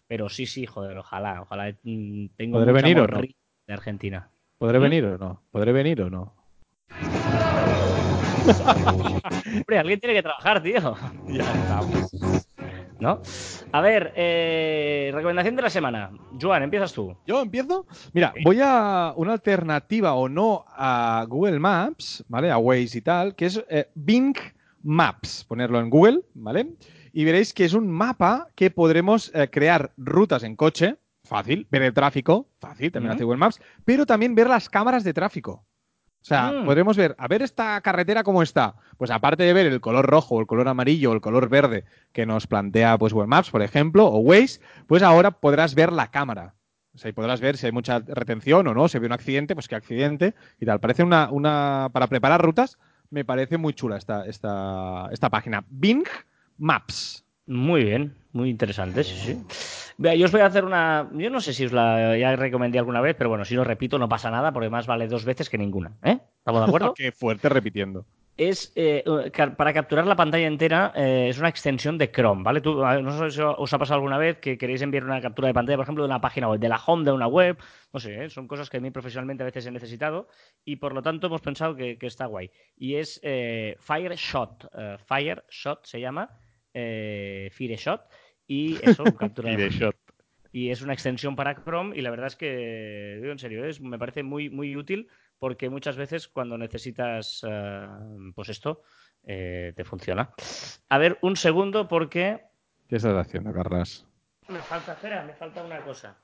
Pero sí, sí, joder, ojalá, ojalá mm, tengo ¿Podré venir o no? de Argentina. ¿Podré ¿Mm? venir o no? ¿Podré venir o no? (laughs) Hombre, alguien tiene que trabajar, tío. (laughs) Ya estamos. ¿No? A ver, eh, recomendación de la semana. Joan, empiezas tú. ¿Yo empiezo? Mira, Sí. voy a una alternativa o no a Google Maps, ¿vale? A Waze y tal, que es eh, Bing Maps. Ponerlo en Google, ¿vale? Y veréis que es un mapa que podremos eh, crear rutas en coche, fácil, ver el tráfico, fácil, también hace Google Maps, pero también ver las cámaras de tráfico. O sea, Mm. podremos ver, a ver esta carretera cómo está. Pues aparte de ver el color rojo, el color amarillo o el color verde que nos plantea pues Google Maps, por ejemplo, o Waze, pues ahora podrás ver la cámara. O sea, y podrás ver si hay mucha retención o no, si hay un accidente, pues qué accidente y tal. Parece una, una para preparar rutas, me parece muy chula esta, esta, esta página. Bing Maps. Muy bien, muy interesante, sí, sí. Vea, yo os voy a hacer una. Yo no sé si os la ya recomendé alguna vez, pero bueno, si lo repito, no pasa nada, porque más vale dos veces que ninguna. ¿eh? ¿Estamos de (laughs) acuerdo? Qué fuerte repitiendo. Es eh, ca- para capturar la pantalla entera, eh, es una extensión de Chrome, ¿vale? Tú, no sé si os ha pasado alguna vez que queréis enviar una captura de pantalla, por ejemplo, de una página web, de la home de una web, no sé, ¿eh? son cosas que a mí profesionalmente a veces he necesitado y por lo tanto hemos pensado que, que está guay. Y es eh, Fireshot, eh, Fireshot se llama, eh, Fireshot, y eso, (laughs) captura de shot. y es una extensión para Chrome y la verdad es que, digo en serio, es, me parece muy, muy útil porque muchas veces cuando necesitas eh, pues esto, eh, te funciona. A ver, un segundo porque ¿Qué estás haciendo, Carlas? me falta, espera, me falta una cosa.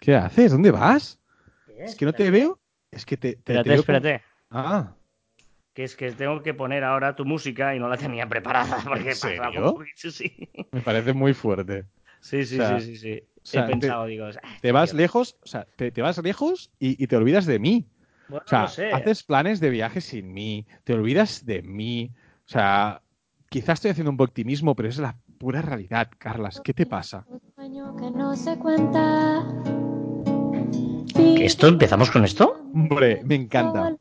¿Qué haces? ¿Dónde vas? ¿Qué Es que no te veo Es que te. te- te Espérate, como- espérate. Ah, Que es que tengo que poner ahora tu música y no la tenía preparada. Porque ¿En serio? sí. me parece muy fuerte. Sí, sí, O sea, sí, sí, sí. sea, He te- pensado, digo, "Ah, Te vas tío". lejos, o sea, te, te vas lejos y, y te olvidas de mí. Bueno, O sea, no sé. haces planes de viaje sin mí, te olvidas de mí. O sea, quizás estoy haciendo un poco optimismo, pero es la pura realidad, Carlas. ¿Qué te pasa? Sueño que no se cuenta. ¿Que ¿Esto empezamos con esto? Hombre, me encanta.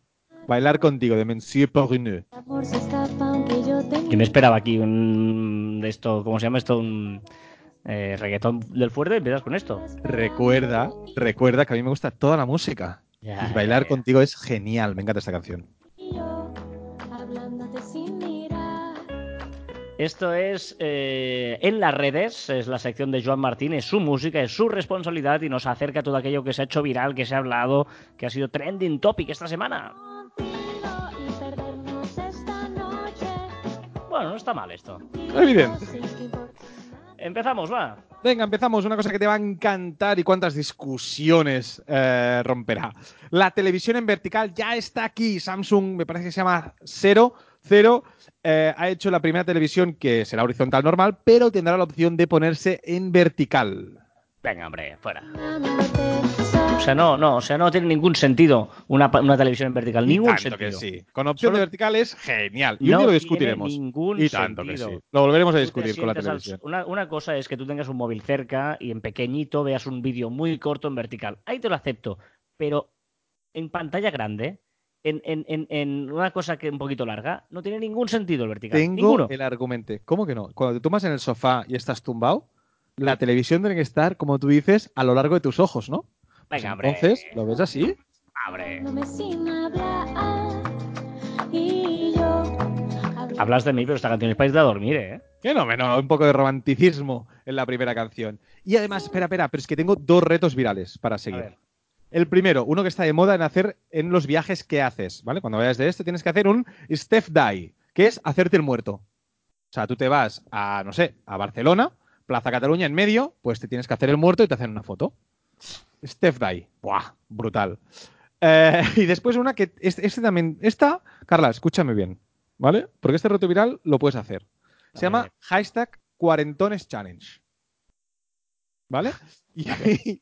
Bailar contigo de Monsieur aunque yo me esperaba aquí un de esto, ¿cómo se llama esto? Un eh, reggaetón del fuerte y empiezas con esto. Recuerda, recuerda que a mí me gusta toda la música. Y bailar contigo es genial, me encanta esta canción. Esto es eh, en las redes, es la sección de Joan Martín, es su música, es su responsabilidad y nos acerca a todo aquello que se ha hecho viral, que se ha hablado, que ha sido trending topic esta semana. Bueno, no está mal esto. Importe Empezamos, va. Venga, empezamos. Una cosa que te va a encantar y cuántas discusiones eh, romperá. La televisión en vertical ya está aquí. Samsung, me parece que se llama Zero. Zero eh, ha hecho la primera televisión que será horizontal normal, pero tendrá la opción de ponerse en vertical. Venga, hombre, fuera. O sea, no, no, o sea, no tiene ningún sentido una, televisión en vertical, Y ningún tanto sentido. que sí. Con opción Solo- de vertical es genial. Y un No día lo tiene discutiremos. ningún Y tanto que sentido. sí. Lo volveremos a discutir con la al- televisión. Una, una cosa es que tú tengas un móvil cerca y en pequeñito veas un vídeo muy corto en vertical. Ahí te lo acepto. Pero en pantalla grande, en, en- en- en una cosa que un poquito larga, no tiene ningún sentido el vertical. Tengo Ninguno. el argumento. ¿Cómo que no? Cuando te tomas en el sofá y estás tumbado, la televisión tiene que estar, como tú dices, a lo largo de tus ojos, ¿no? Pues Venga, hombre. entonces, ¿lo ves así? Hablando- Hablas de mí, pero esta canción es para irte a dormir, ¿eh? Que no, no, un poco de romanticismo en la primera canción. Y además, espera, espera, pero es que tengo dos retos virales para A seguir. ver. El primero, uno que está de moda en hacer en los viajes que haces, ¿vale? Cuando vayas de este tienes que hacer un Steph Die, que es hacerte el muerto. O sea, tú te vas a, no sé, a Barcelona, Plaza Cataluña en medio, pues te tienes que hacer el muerto y te hacen una foto. Steph Die. Buah, brutal. Eh, (laughs) y después una que, este, este también, esta, Carla, escúchame bien, ¿vale? Porque este reto viral lo puedes hacer. Se A llama ver. hashtag cuarentones challenge. ¿Vale? Y, (laughs)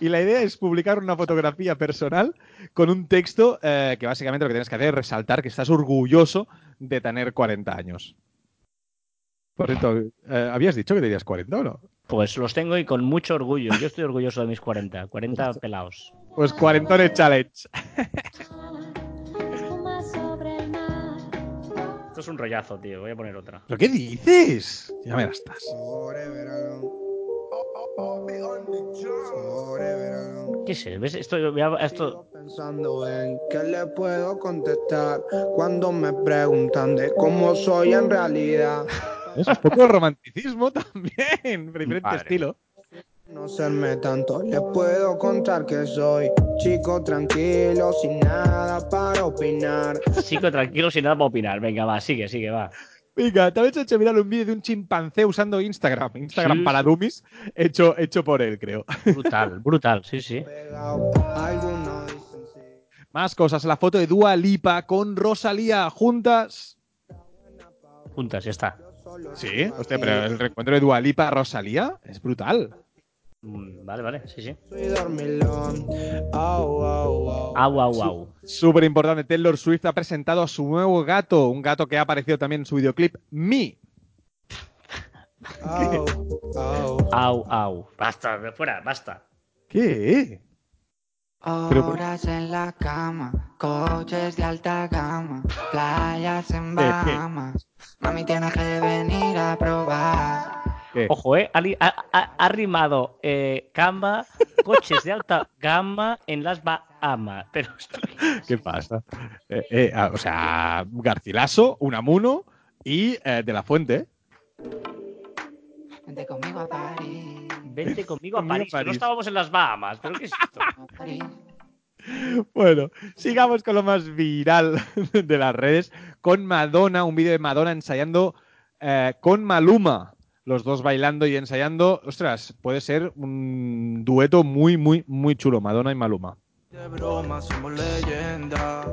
y la idea es publicar una fotografía personal con un texto eh, que básicamente lo que tienes que hacer es resaltar que estás orgulloso de tener 40 años. Por cierto, eh, ¿habías dicho que tenías 40 o no? Pues los tengo y con mucho orgullo. Yo estoy orgulloso de mis 40. 40 pelados. Pues cuarentones challenge. Espuma sobre el mar. Esto es un rollazo, tío. Voy a poner otra. ¿Pero qué dices? Ya me las estás. ¿Qué es? ¿Ves? Esto, voy a- esto... Sigo pensando en qué le puedo contestar cuando me preguntan de cómo soy en realidad. Es un poco de romanticismo (laughs) también, pero diferente Madre. estilo. No serme tanto, le puedo contar que soy chico tranquilo, sin nada para opinar. Chico, tranquilo, sin nada para opinar. Venga, va, sigue, sigue, va. Venga, te habéis hecho mirar un vídeo de un chimpancé usando Instagram. Instagram Sí, para dummies, hecho, hecho por él, creo. Brutal, (laughs) brutal, sí, sí. Más cosas. La foto de Dua Lipa con Rosalía juntas. Juntas, ya está. Sí, hostia, pero el reencuentro de Dua Lipa Rosalía es brutal. Mm, Vale, vale, sí, sí. Au, au, au. Au, au, au. Súper importante. Taylor Swift ha presentado a su nuevo gato, un gato que ha aparecido también en su videoclip Me. Au, au. Au, au. Basta, de fuera, basta. ¿Qué? Horas en la cama, coches de alta gama, playas en. Bahamas. Mami, tienes que venir a probar. ¿Qué? Ojo, ¿eh? Ha, ha- ha- rimado eh, Canva, coches de alta gama en las Bahamas. Pero esto... ¿Qué pasa? Eh, eh, ah, o sea, Garcilaso, Unamuno y eh, De La Fuente. Vente conmigo a París. Vente conmigo a Conmigo a París, no París. estábamos en las Bahamas. ¿Pero qué es esto? (laughs) Bueno, sigamos con lo más viral (laughs) de las redes, con Madonna, un vídeo de Madonna ensayando eh, con Maluma, los dos bailando y ensayando. Ostras, puede ser un dueto muy, muy, muy chulo, Madonna y Maluma. de broma, somos leyenda.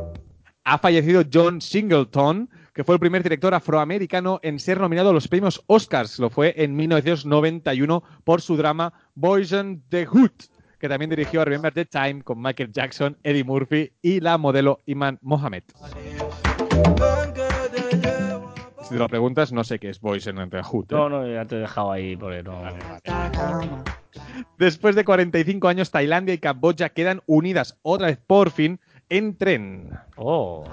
Ha fallecido John Singleton, que fue el primer director afroamericano en ser nominado a los premios Oscars. Lo fue en 1991 por su drama Boys in the Hood, que también dirigió a Remember the Time con Michael Jackson, Eddie Murphy y la modelo Iman Mohamed. Si te lo preguntas, no sé qué es Boys in the Hood. ¿eh? No, no, ya te he dejado ahí porque no. Esta cama. Después de 45 años, Tailandia y Camboya quedan unidas otra vez por fin en tren. Oh.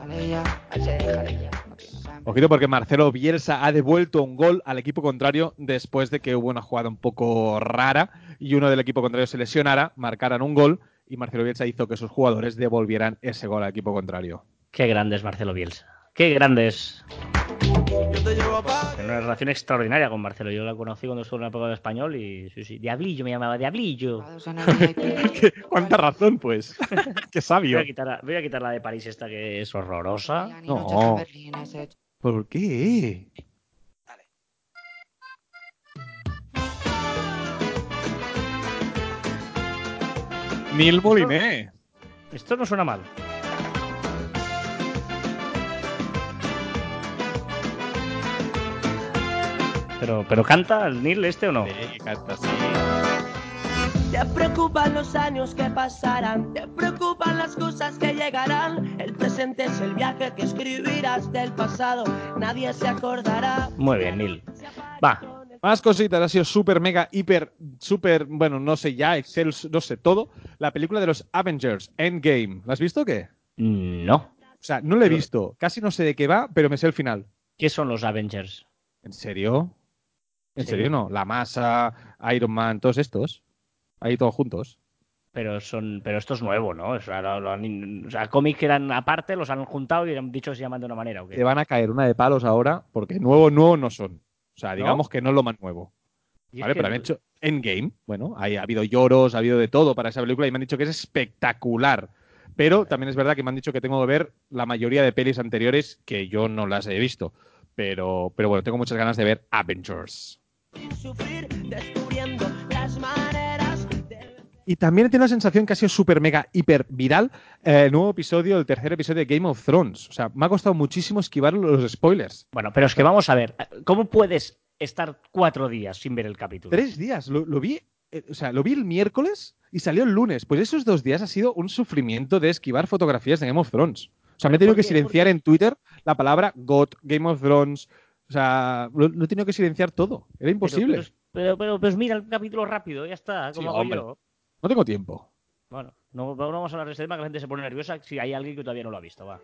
Sea, Ojito porque Marcelo Bielsa ha devuelto un gol al equipo contrario después de que hubo una jugada un poco rara y uno del equipo contrario se lesionara, marcaran un gol y Marcelo Bielsa hizo que sus jugadores devolvieran ese gol al equipo contrario. Qué grande es Marcelo Bielsa. Qué grande es. Una relación extraordinaria con Marcelo. Yo la conocí cuando estuvo en la época de español y sí, sí. Diablillo me llamaba, Diablillo. (laughs) ¿Cuánta razón, pues? (laughs) Qué Voy sabio. a, quitar a- voy a quitar la de París esta que es horrorosa. No. ¿Por qué? Neil Moliné. Esto no suena mal. Pero, pero canta el Neil este o no? Sí, canta así. Te preocupan los años que pasarán, te preocupan las cosas que llegarán. El presente es el viaje que escribirás del pasado, nadie se acordará. Muy bien, Neil. Va. Más cositas, ha sido super, mega, hiper, super, bueno, no sé ya, Excel, no sé todo. La película de los Avengers, Endgame. ¿La has visto o qué? No. O sea, no la he visto, casi no sé de qué va, pero me sé el final. ¿Qué son los Avengers? ¿En serio? ¿En Sí. serio no? La masa, Iron Man, todos estos. Ahí todos juntos. Pero son, pero esto es nuevo, ¿no? O sea, lo- lo han- o sea, cómics que eran aparte, los han juntado y han dicho que se llaman de una manera. ¿o qué? Te van a caer una de palos ahora, porque nuevo, nuevo no son. O sea, digamos que no es lo más nuevo. ¿Vale? que- Pero han hecho Endgame. Bueno, ahí ha habido lloros, ha habido de todo para esa película y me han dicho que es espectacular. Pero también es verdad que me han dicho que tengo que ver la mayoría de pelis anteriores que yo no las he visto. Pero, pero bueno, tengo muchas ganas de ver Avengers. Sufrir descubriendo las de... Y también tengo la sensación que ha sido súper mega hiper viral eh, el nuevo episodio, el tercer episodio de Game of Thrones. O sea, me ha costado muchísimo esquivar los spoilers. Bueno, pero es que vamos a ver, ¿cómo puedes estar cuatro días sin ver el capítulo? Tres días, lo, lo vi, eh, o sea, lo vi el miércoles y salió el lunes. Pues esos dos días ha sido un sufrimiento de esquivar fotografías de Game of Thrones. O sea, me he tenido ¿Por que silenciar en Twitter la palabra God, Game of Thrones. O sea, lo, lo he tenido que silenciar todo. Era imposible. Pero, pero, pero, pues mira el capítulo rápido, ya está, como Sí, hago hombre. yo. No tengo tiempo. Bueno, no, no vamos a hablar de este tema que la gente se pone nerviosa si hay alguien que todavía no lo ha visto, va.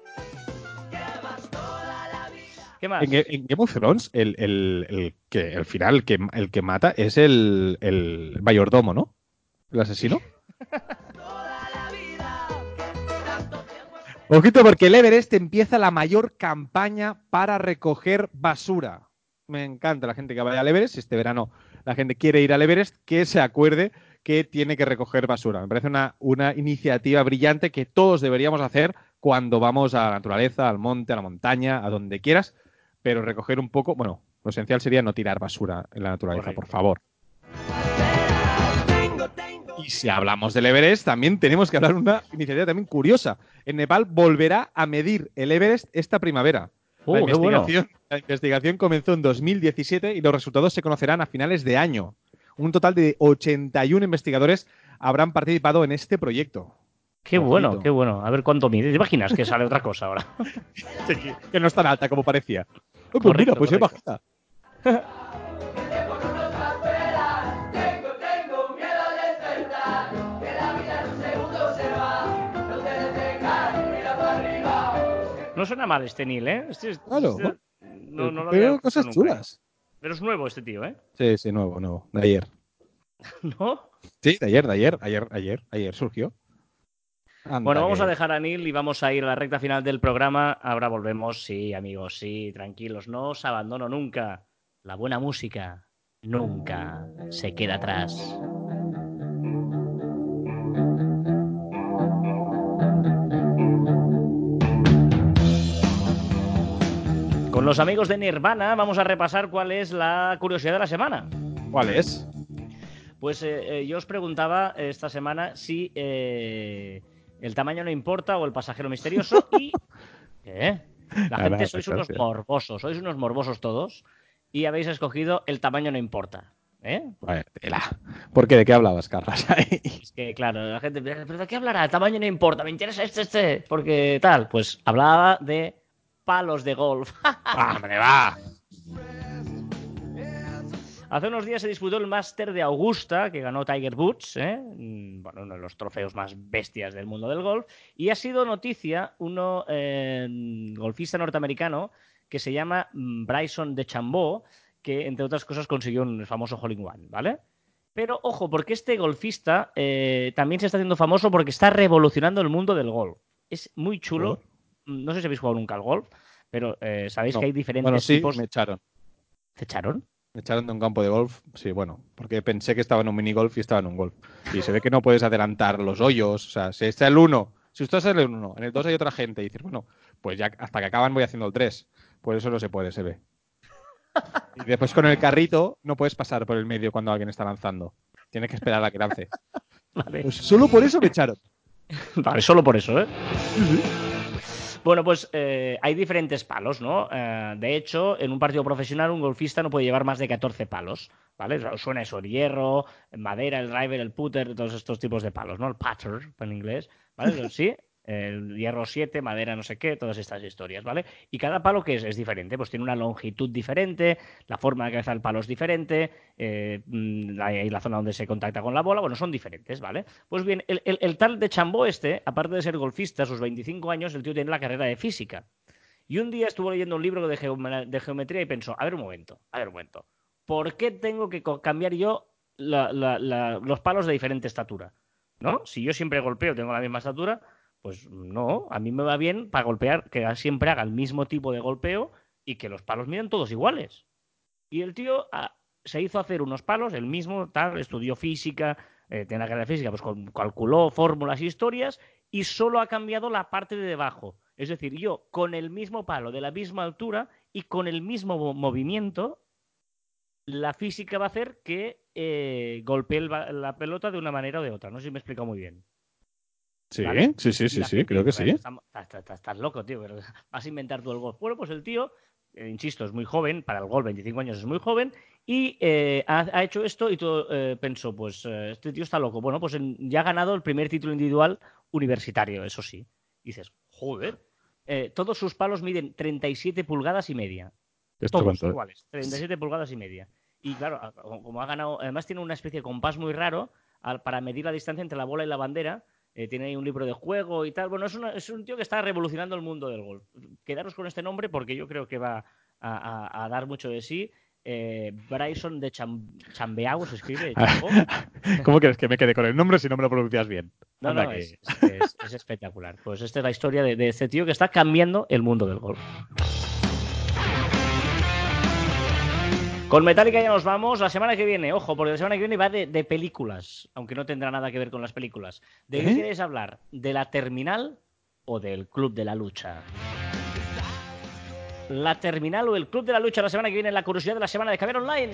¿Qué más? En, en Game of Thrones, el, el- el que, el final, que, el que mata es el, el mayordomo, ¿no? El asesino. (laughs) Ojito, porque el Everest empieza la mayor campaña para recoger basura. Me encanta la gente que vaya al Everest. Si este verano la gente quiere ir al Everest, que se acuerde que tiene que recoger basura. Me parece una, una iniciativa brillante que todos deberíamos hacer cuando vamos a la naturaleza, al monte, a la montaña, a donde quieras, pero recoger un poco, bueno, lo esencial sería no tirar basura en la naturaleza, Correcto. por favor. Y si hablamos del Everest, también tenemos que hablar de una iniciativa también curiosa. En Nepal volverá a medir el Everest esta primavera. Uh, la, qué bueno. investigación, la investigación comenzó en 2017 y los resultados se conocerán a finales de año. Un total de 81 investigadores habrán participado en este proyecto. Qué bueno, qué bueno. A ver cuánto mide. ¿Te imaginas que sale otra cosa ahora? (laughs) Que no es tan alta como parecía. Oh, pues Correcto, mira, pues es correcto. bajita. No suena mal este Neil, ¿eh? Este es- Claro. este- no, no lo Pero cosas nunca, chulas. Pero es nuevo este tío, ¿eh? Sí, sí, nuevo, nuevo. De ayer. (laughs) ¿No? Sí, de ayer, de ayer, ayer, ayer, ayer surgió. Anda Bueno, vamos que- a dejar a Neil y vamos a ir a la recta final del programa. Ahora volvemos, sí, amigos, sí, tranquilos, no os abandono nunca. La buena música nunca se queda atrás. Los amigos de Nirvana vamos a repasar cuál es la curiosidad de la semana. ¿Cuál es? Pues eh, eh, yo os preguntaba esta semana si eh, El tamaño no importa o el pasajero misterioso y... (laughs) ¿Qué? La Nada, gente sois unos morbosos, sois unos morbosos todos y habéis escogido el tamaño no importa. ¿Eh? Tela. ¿Por qué? ¿De qué hablabas, Carlas? (laughs) Es que, claro, la gente ¿pero de qué hablará? El tamaño no importa, me interesa este, este, porque tal. Pues hablaba de palos de golf. (laughs) ¡Hombre, va! Hace unos días se disputó el Máster de Augusta, que ganó Tiger Woods, ¿eh? Mm, bueno, uno de los trofeos más bestias del mundo del golf, y ha sido noticia uno eh, golfista norteamericano que se llama mm, Bryson de Chambó, que entre otras cosas consiguió un famoso hole in one, ¿vale? Pero ojo, porque este golfista eh, también se está haciendo famoso porque está revolucionando el mundo del golf. Es muy chulo. No sé si habéis jugado nunca al golf, pero eh, sabéis No. que hay diferentes Bueno, sí, tipos. me echaron. ¿Te echaron? Me echaron de un campo de golf, sí, bueno, porque pensé que estaba en un minigolf y estaba en un golf. Y se ve que no puedes adelantar los hoyos, o sea, si está el 1, si usted es el 1, en el 2 hay otra gente, y dices, bueno, pues ya hasta que acaban voy haciendo el 3. Pues eso no se puede, se ve. Y después con el carrito no puedes pasar por el medio cuando alguien está lanzando. Tienes que esperar a que lance. (laughs) Vale. Pues solo por eso me echaron. Vale, solo por eso, ¿eh? Bueno, pues eh, hay diferentes palos, ¿no? Eh, de hecho, en un partido profesional un golfista no puede llevar más de 14 palos, ¿vale? Suena eso, el hierro, madera, el driver, el putter, todos estos tipos de palos, ¿no? El putter, en inglés, ¿vale? Sí, el hierro 7, madera no sé qué, todas estas historias, ¿vale? Y cada palo que es, es diferente, pues tiene una longitud diferente, la forma de cabeza del palo es diferente, eh, mm, la zona donde se contacta con la bola, bueno, son diferentes, ¿vale? Pues bien, el, tal de Chambó este, aparte de ser golfista, a sus 25 años, el tío tiene la carrera de física. Y un día estuvo leyendo un libro de, geome- de geometría y pensó, a ver un momento, a ver un momento, ¿por qué tengo que cambiar yo los palos de diferente estatura? ¿No? Si yo siempre golpeo, tengo la misma estatura, pues no, a mí me va bien para golpear, que siempre haga el mismo tipo de golpeo y que los palos midan todos iguales. Y el tío ah, se hizo hacer unos palos, el mismo, tal, estudió física, eh, tiene la física, pues calculó fórmulas y historias y solo ha cambiado la parte de debajo. Es decir, yo con el mismo palo, de la misma altura y con el mismo mo- movimiento, la física va a hacer que eh, golpee la pelota de una manera o de otra. No sé si me he explicado muy bien. Sí, ¿vale? sí, sí, sí, sí, creo que sí. "Estamos- Estás, loco, tío, pero (laughs) vas a inventar tú el golf. Bueno, pues el tío, eh, insisto, es muy joven, para el golf 25 años es muy joven, y eh, ha, ha hecho esto y todo eh, pensó, pues eh, este tío está loco. Bueno, pues en- ya ha ganado el primer título individual universitario, eso sí. Y dices, joder. Todos sus palos miden 37 pulgadas y media. ¿Esto Todos cuánto es? iguales, 37 pulgadas y media. Y claro, como como ha ganado, además tiene una especie de compás muy raro al- para medir la distancia entre la bola y la bandera. Eh, tiene ahí un libro de juego y tal. Bueno, es, una- es un tío que está revolucionando el mundo del golf. Quedaros con este nombre porque yo creo que va a, a- a dar mucho de sí. Eh, Bryson de Cham- Chambeau se escribe. Chambó. (laughs) ¿Cómo quieres que me quede con el nombre si no me lo pronuncias bien? No, Anda no, que- es, es- es- es espectacular. Pues esta es la historia de, de este tío que está cambiando el mundo del golf. Con Metallica ya nos vamos. La semana que viene, ojo, porque la semana que viene va de, de películas, aunque no tendrá nada que ver con las películas. ¿De qué ¿Eh? queréis hablar? ¿De la terminal o del Club de la Lucha? La terminal o el Club de la Lucha la semana que viene, la curiosidad de la semana de Caber Online.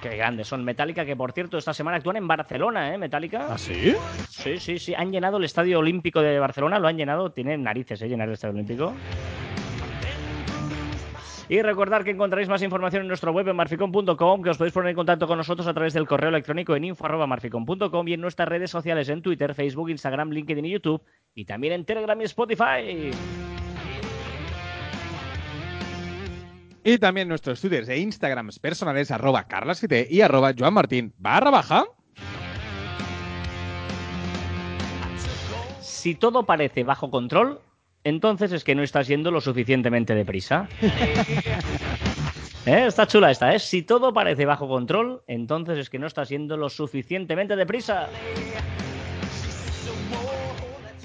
Qué grandes son Metallica, que por cierto esta semana actúan en Barcelona, ¿eh? Metallica. ¿Ah, sí? Sí, sí, sí. Han llenado el Estadio Olímpico de Barcelona, lo han llenado. Tienen narices, ¿eh? Llenar el Estadio Olímpico. Y recordar que encontraréis más información en nuestro web en marficom.com, que os podéis poner en contacto con nosotros a través del correo electrónico en info.marficom.com y en nuestras redes sociales en Twitter, Facebook, Instagram, LinkedIn y YouTube, y también en Telegram y Spotify. Y también nuestros twitters e instagrams personales arroba y arroba joanmartin barra baja. Si todo parece bajo control, entonces es que no estás yendo lo suficientemente deprisa. (laughs) ¿Eh? Está chula esta, ¿eh? Si todo parece bajo control, entonces es que no estás yendo lo suficientemente deprisa.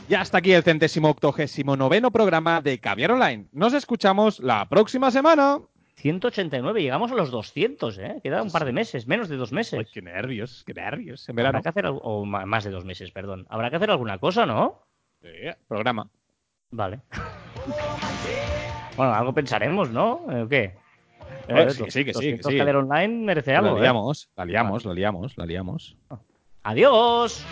Y hasta aquí el centésimo octogésimo noveno programa de Caviar Online. Nos escuchamos la próxima semana. 189, llegamos a los 200, ¿eh? Queda un par de meses, menos de dos meses. Ay, qué nervios, qué nervios. En Habrá que hacer, o más de dos meses, perdón. Habrá que hacer alguna cosa, ¿no? Sí, programa. Vale. bueno, algo pensaremos, ¿no? ¿Eh, ¿O qué? Eh, sí, que sí, que sí, que 200 sí. Online merece La algo, ¿eh? liamos, la liamos, la liamos, la liamos. Adiós.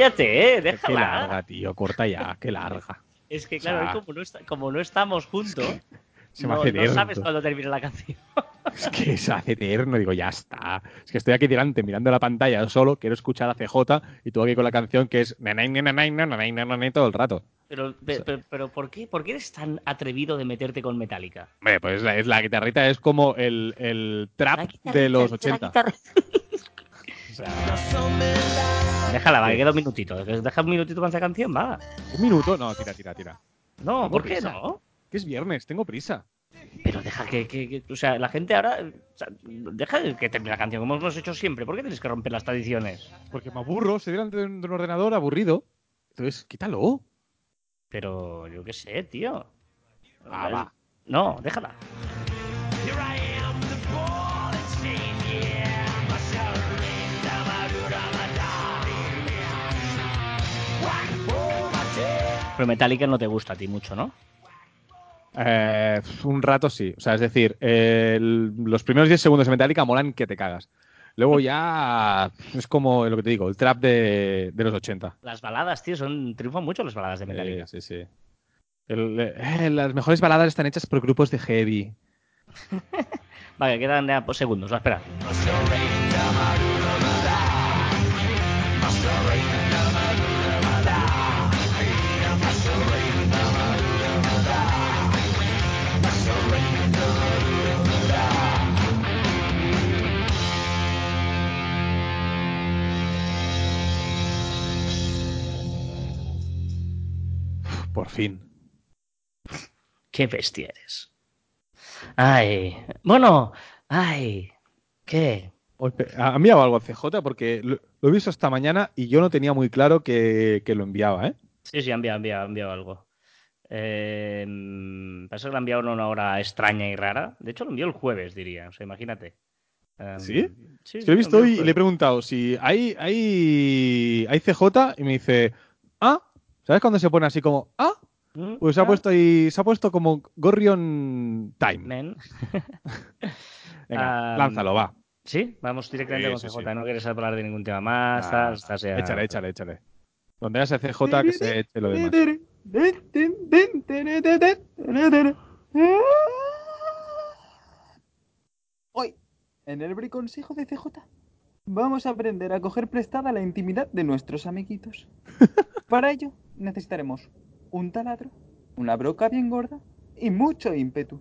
Cállate, eh, Qué déjala. larga, tío. Corta ya. Qué larga. Es que claro, O sea, ahí como, no está- como no estamos juntos, Se me no, hace no eterno. sabes cuándo termina la canción. Es que se hace eterno. Digo, ya está. Es que estoy aquí delante mirando la pantalla solo. Quiero escuchar a CJ y tú aquí con la canción que es todo el rato. Pero, pe- pe- pero, ¿por, qué, ¿por qué eres tan atrevido de meterte con Metallica? Hombre, pues la, es la guitarrita es como el, el trap de los 80. Déjala, va, que queda un minutito. Deja un minutito con esa canción, va. Un minuto. No, tira, tira, tira. No, Tengo ¿por qué prisa. no? Que es viernes, tengo prisa. Pero deja que, que- que- o sea, la gente ahora, o sea, deja que termine la canción, como hemos hecho siempre. ¿Por qué tienes que romper las tradiciones? Porque me aburro, estoy delante de un, de un ordenador aburrido. Entonces, quítalo. Pero yo qué sé, tío. Ah, va. No, déjala. Pero Metallica no te gusta a ti mucho, ¿no? Eh, un rato sí. O sea, es decir, eh, el- los primeros 10 segundos de Metallica molan que te cagas. Luego ya es como lo que te digo, el trap de, de los 80. Las baladas, tío, son triunfan mucho las baladas de Metallica. Eh, sí, sí. El- eh, las mejores baladas están hechas por grupos de heavy. (laughs) Vale, quedan ya pues, segundos, va, espera. Por fin. Qué bestia eres. Ay, bueno, ay, ¿qué? ¿Ha enviado algo a CJ? Porque lo, lo he visto esta mañana y yo no tenía muy claro que, que lo enviaba, ¿eh? Sí, sí, ha enviado, enviado, algo. Eh, mm, pasa que lo ha enviado en una hora extraña y rara. De hecho, lo envió el jueves, diría. O sea, imagínate. Em, ¿Sí? Sí, que lo he visto hoy y le he preguntado si hay, hay, hay CJ y me dice, ah, ¿sabes cuando se pone así como, ah? Mm, Pues se ha puesto ahí, se ha puesto como Gorrion Time. men. (laughs) Venga, Ah, lánzalo, va. Sí, vamos directamente Sí, con sí, CJ. sí. No quieres hablar de ningún tema más. Ah, tal, estás ya- Échale, échale, échale. Donde haya ese CJ que se eche lo demás. Hoy, en el briconsejo de CJ, vamos a aprender a coger prestada la intimidad de nuestros amiguitos. (laughs) Para ello, necesitaremos un taladro, una broca bien gorda y mucho ímpetu.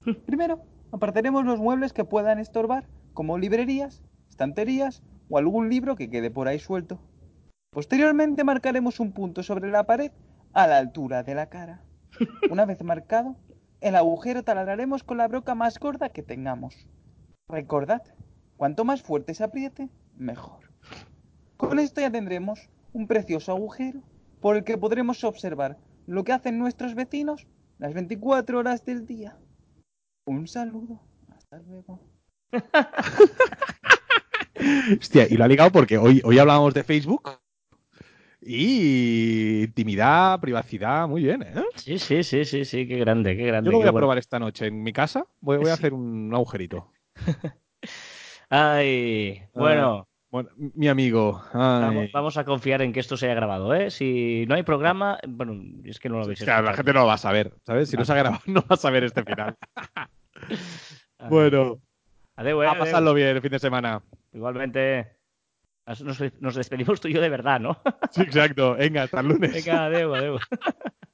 (laughs) Primero, apartaremos los muebles que puedan estorbar, como librerías, estanterías o algún libro que quede por ahí suelto. Posteriormente marcaremos un punto sobre la pared a la altura de la cara. (laughs) Una vez marcado, el agujero taladraremos con la broca más gorda que tengamos. Recordad, cuanto más fuerte se apriete, mejor. Con esto ya tendremos un precioso agujero por el que podremos observar lo que hacen nuestros vecinos las 24 horas del día. Un saludo. Hasta luego. (laughs) Hostia, y lo ha ligado porque hoy, hoy hablábamos de Facebook y intimidad, privacidad, muy bien, ¿eh? Sí, sí, sí, sí, sí, qué grande, qué grande. Yo lo voy a bueno. probar esta noche en mi casa. Voy, voy a hacer un agujerito. (laughs) Ay, bueno, Bueno, mi amigo. vamos, vamos a confiar en que esto se haya grabado, ¿eh? Si no hay programa, bueno, es que no lo habéis Es que la gente no lo va a saber, ¿sabes? Si no se ha grabado, no va a saber este final. (laughs) Bueno, Adeu, eh, a adeu. pasarlo bien el fin de semana. Igualmente. Nos, nos despedimos tú y yo de verdad, ¿no? Sí, exacto. Venga, hasta el lunes. Venga, adeu, adeu. (laughs)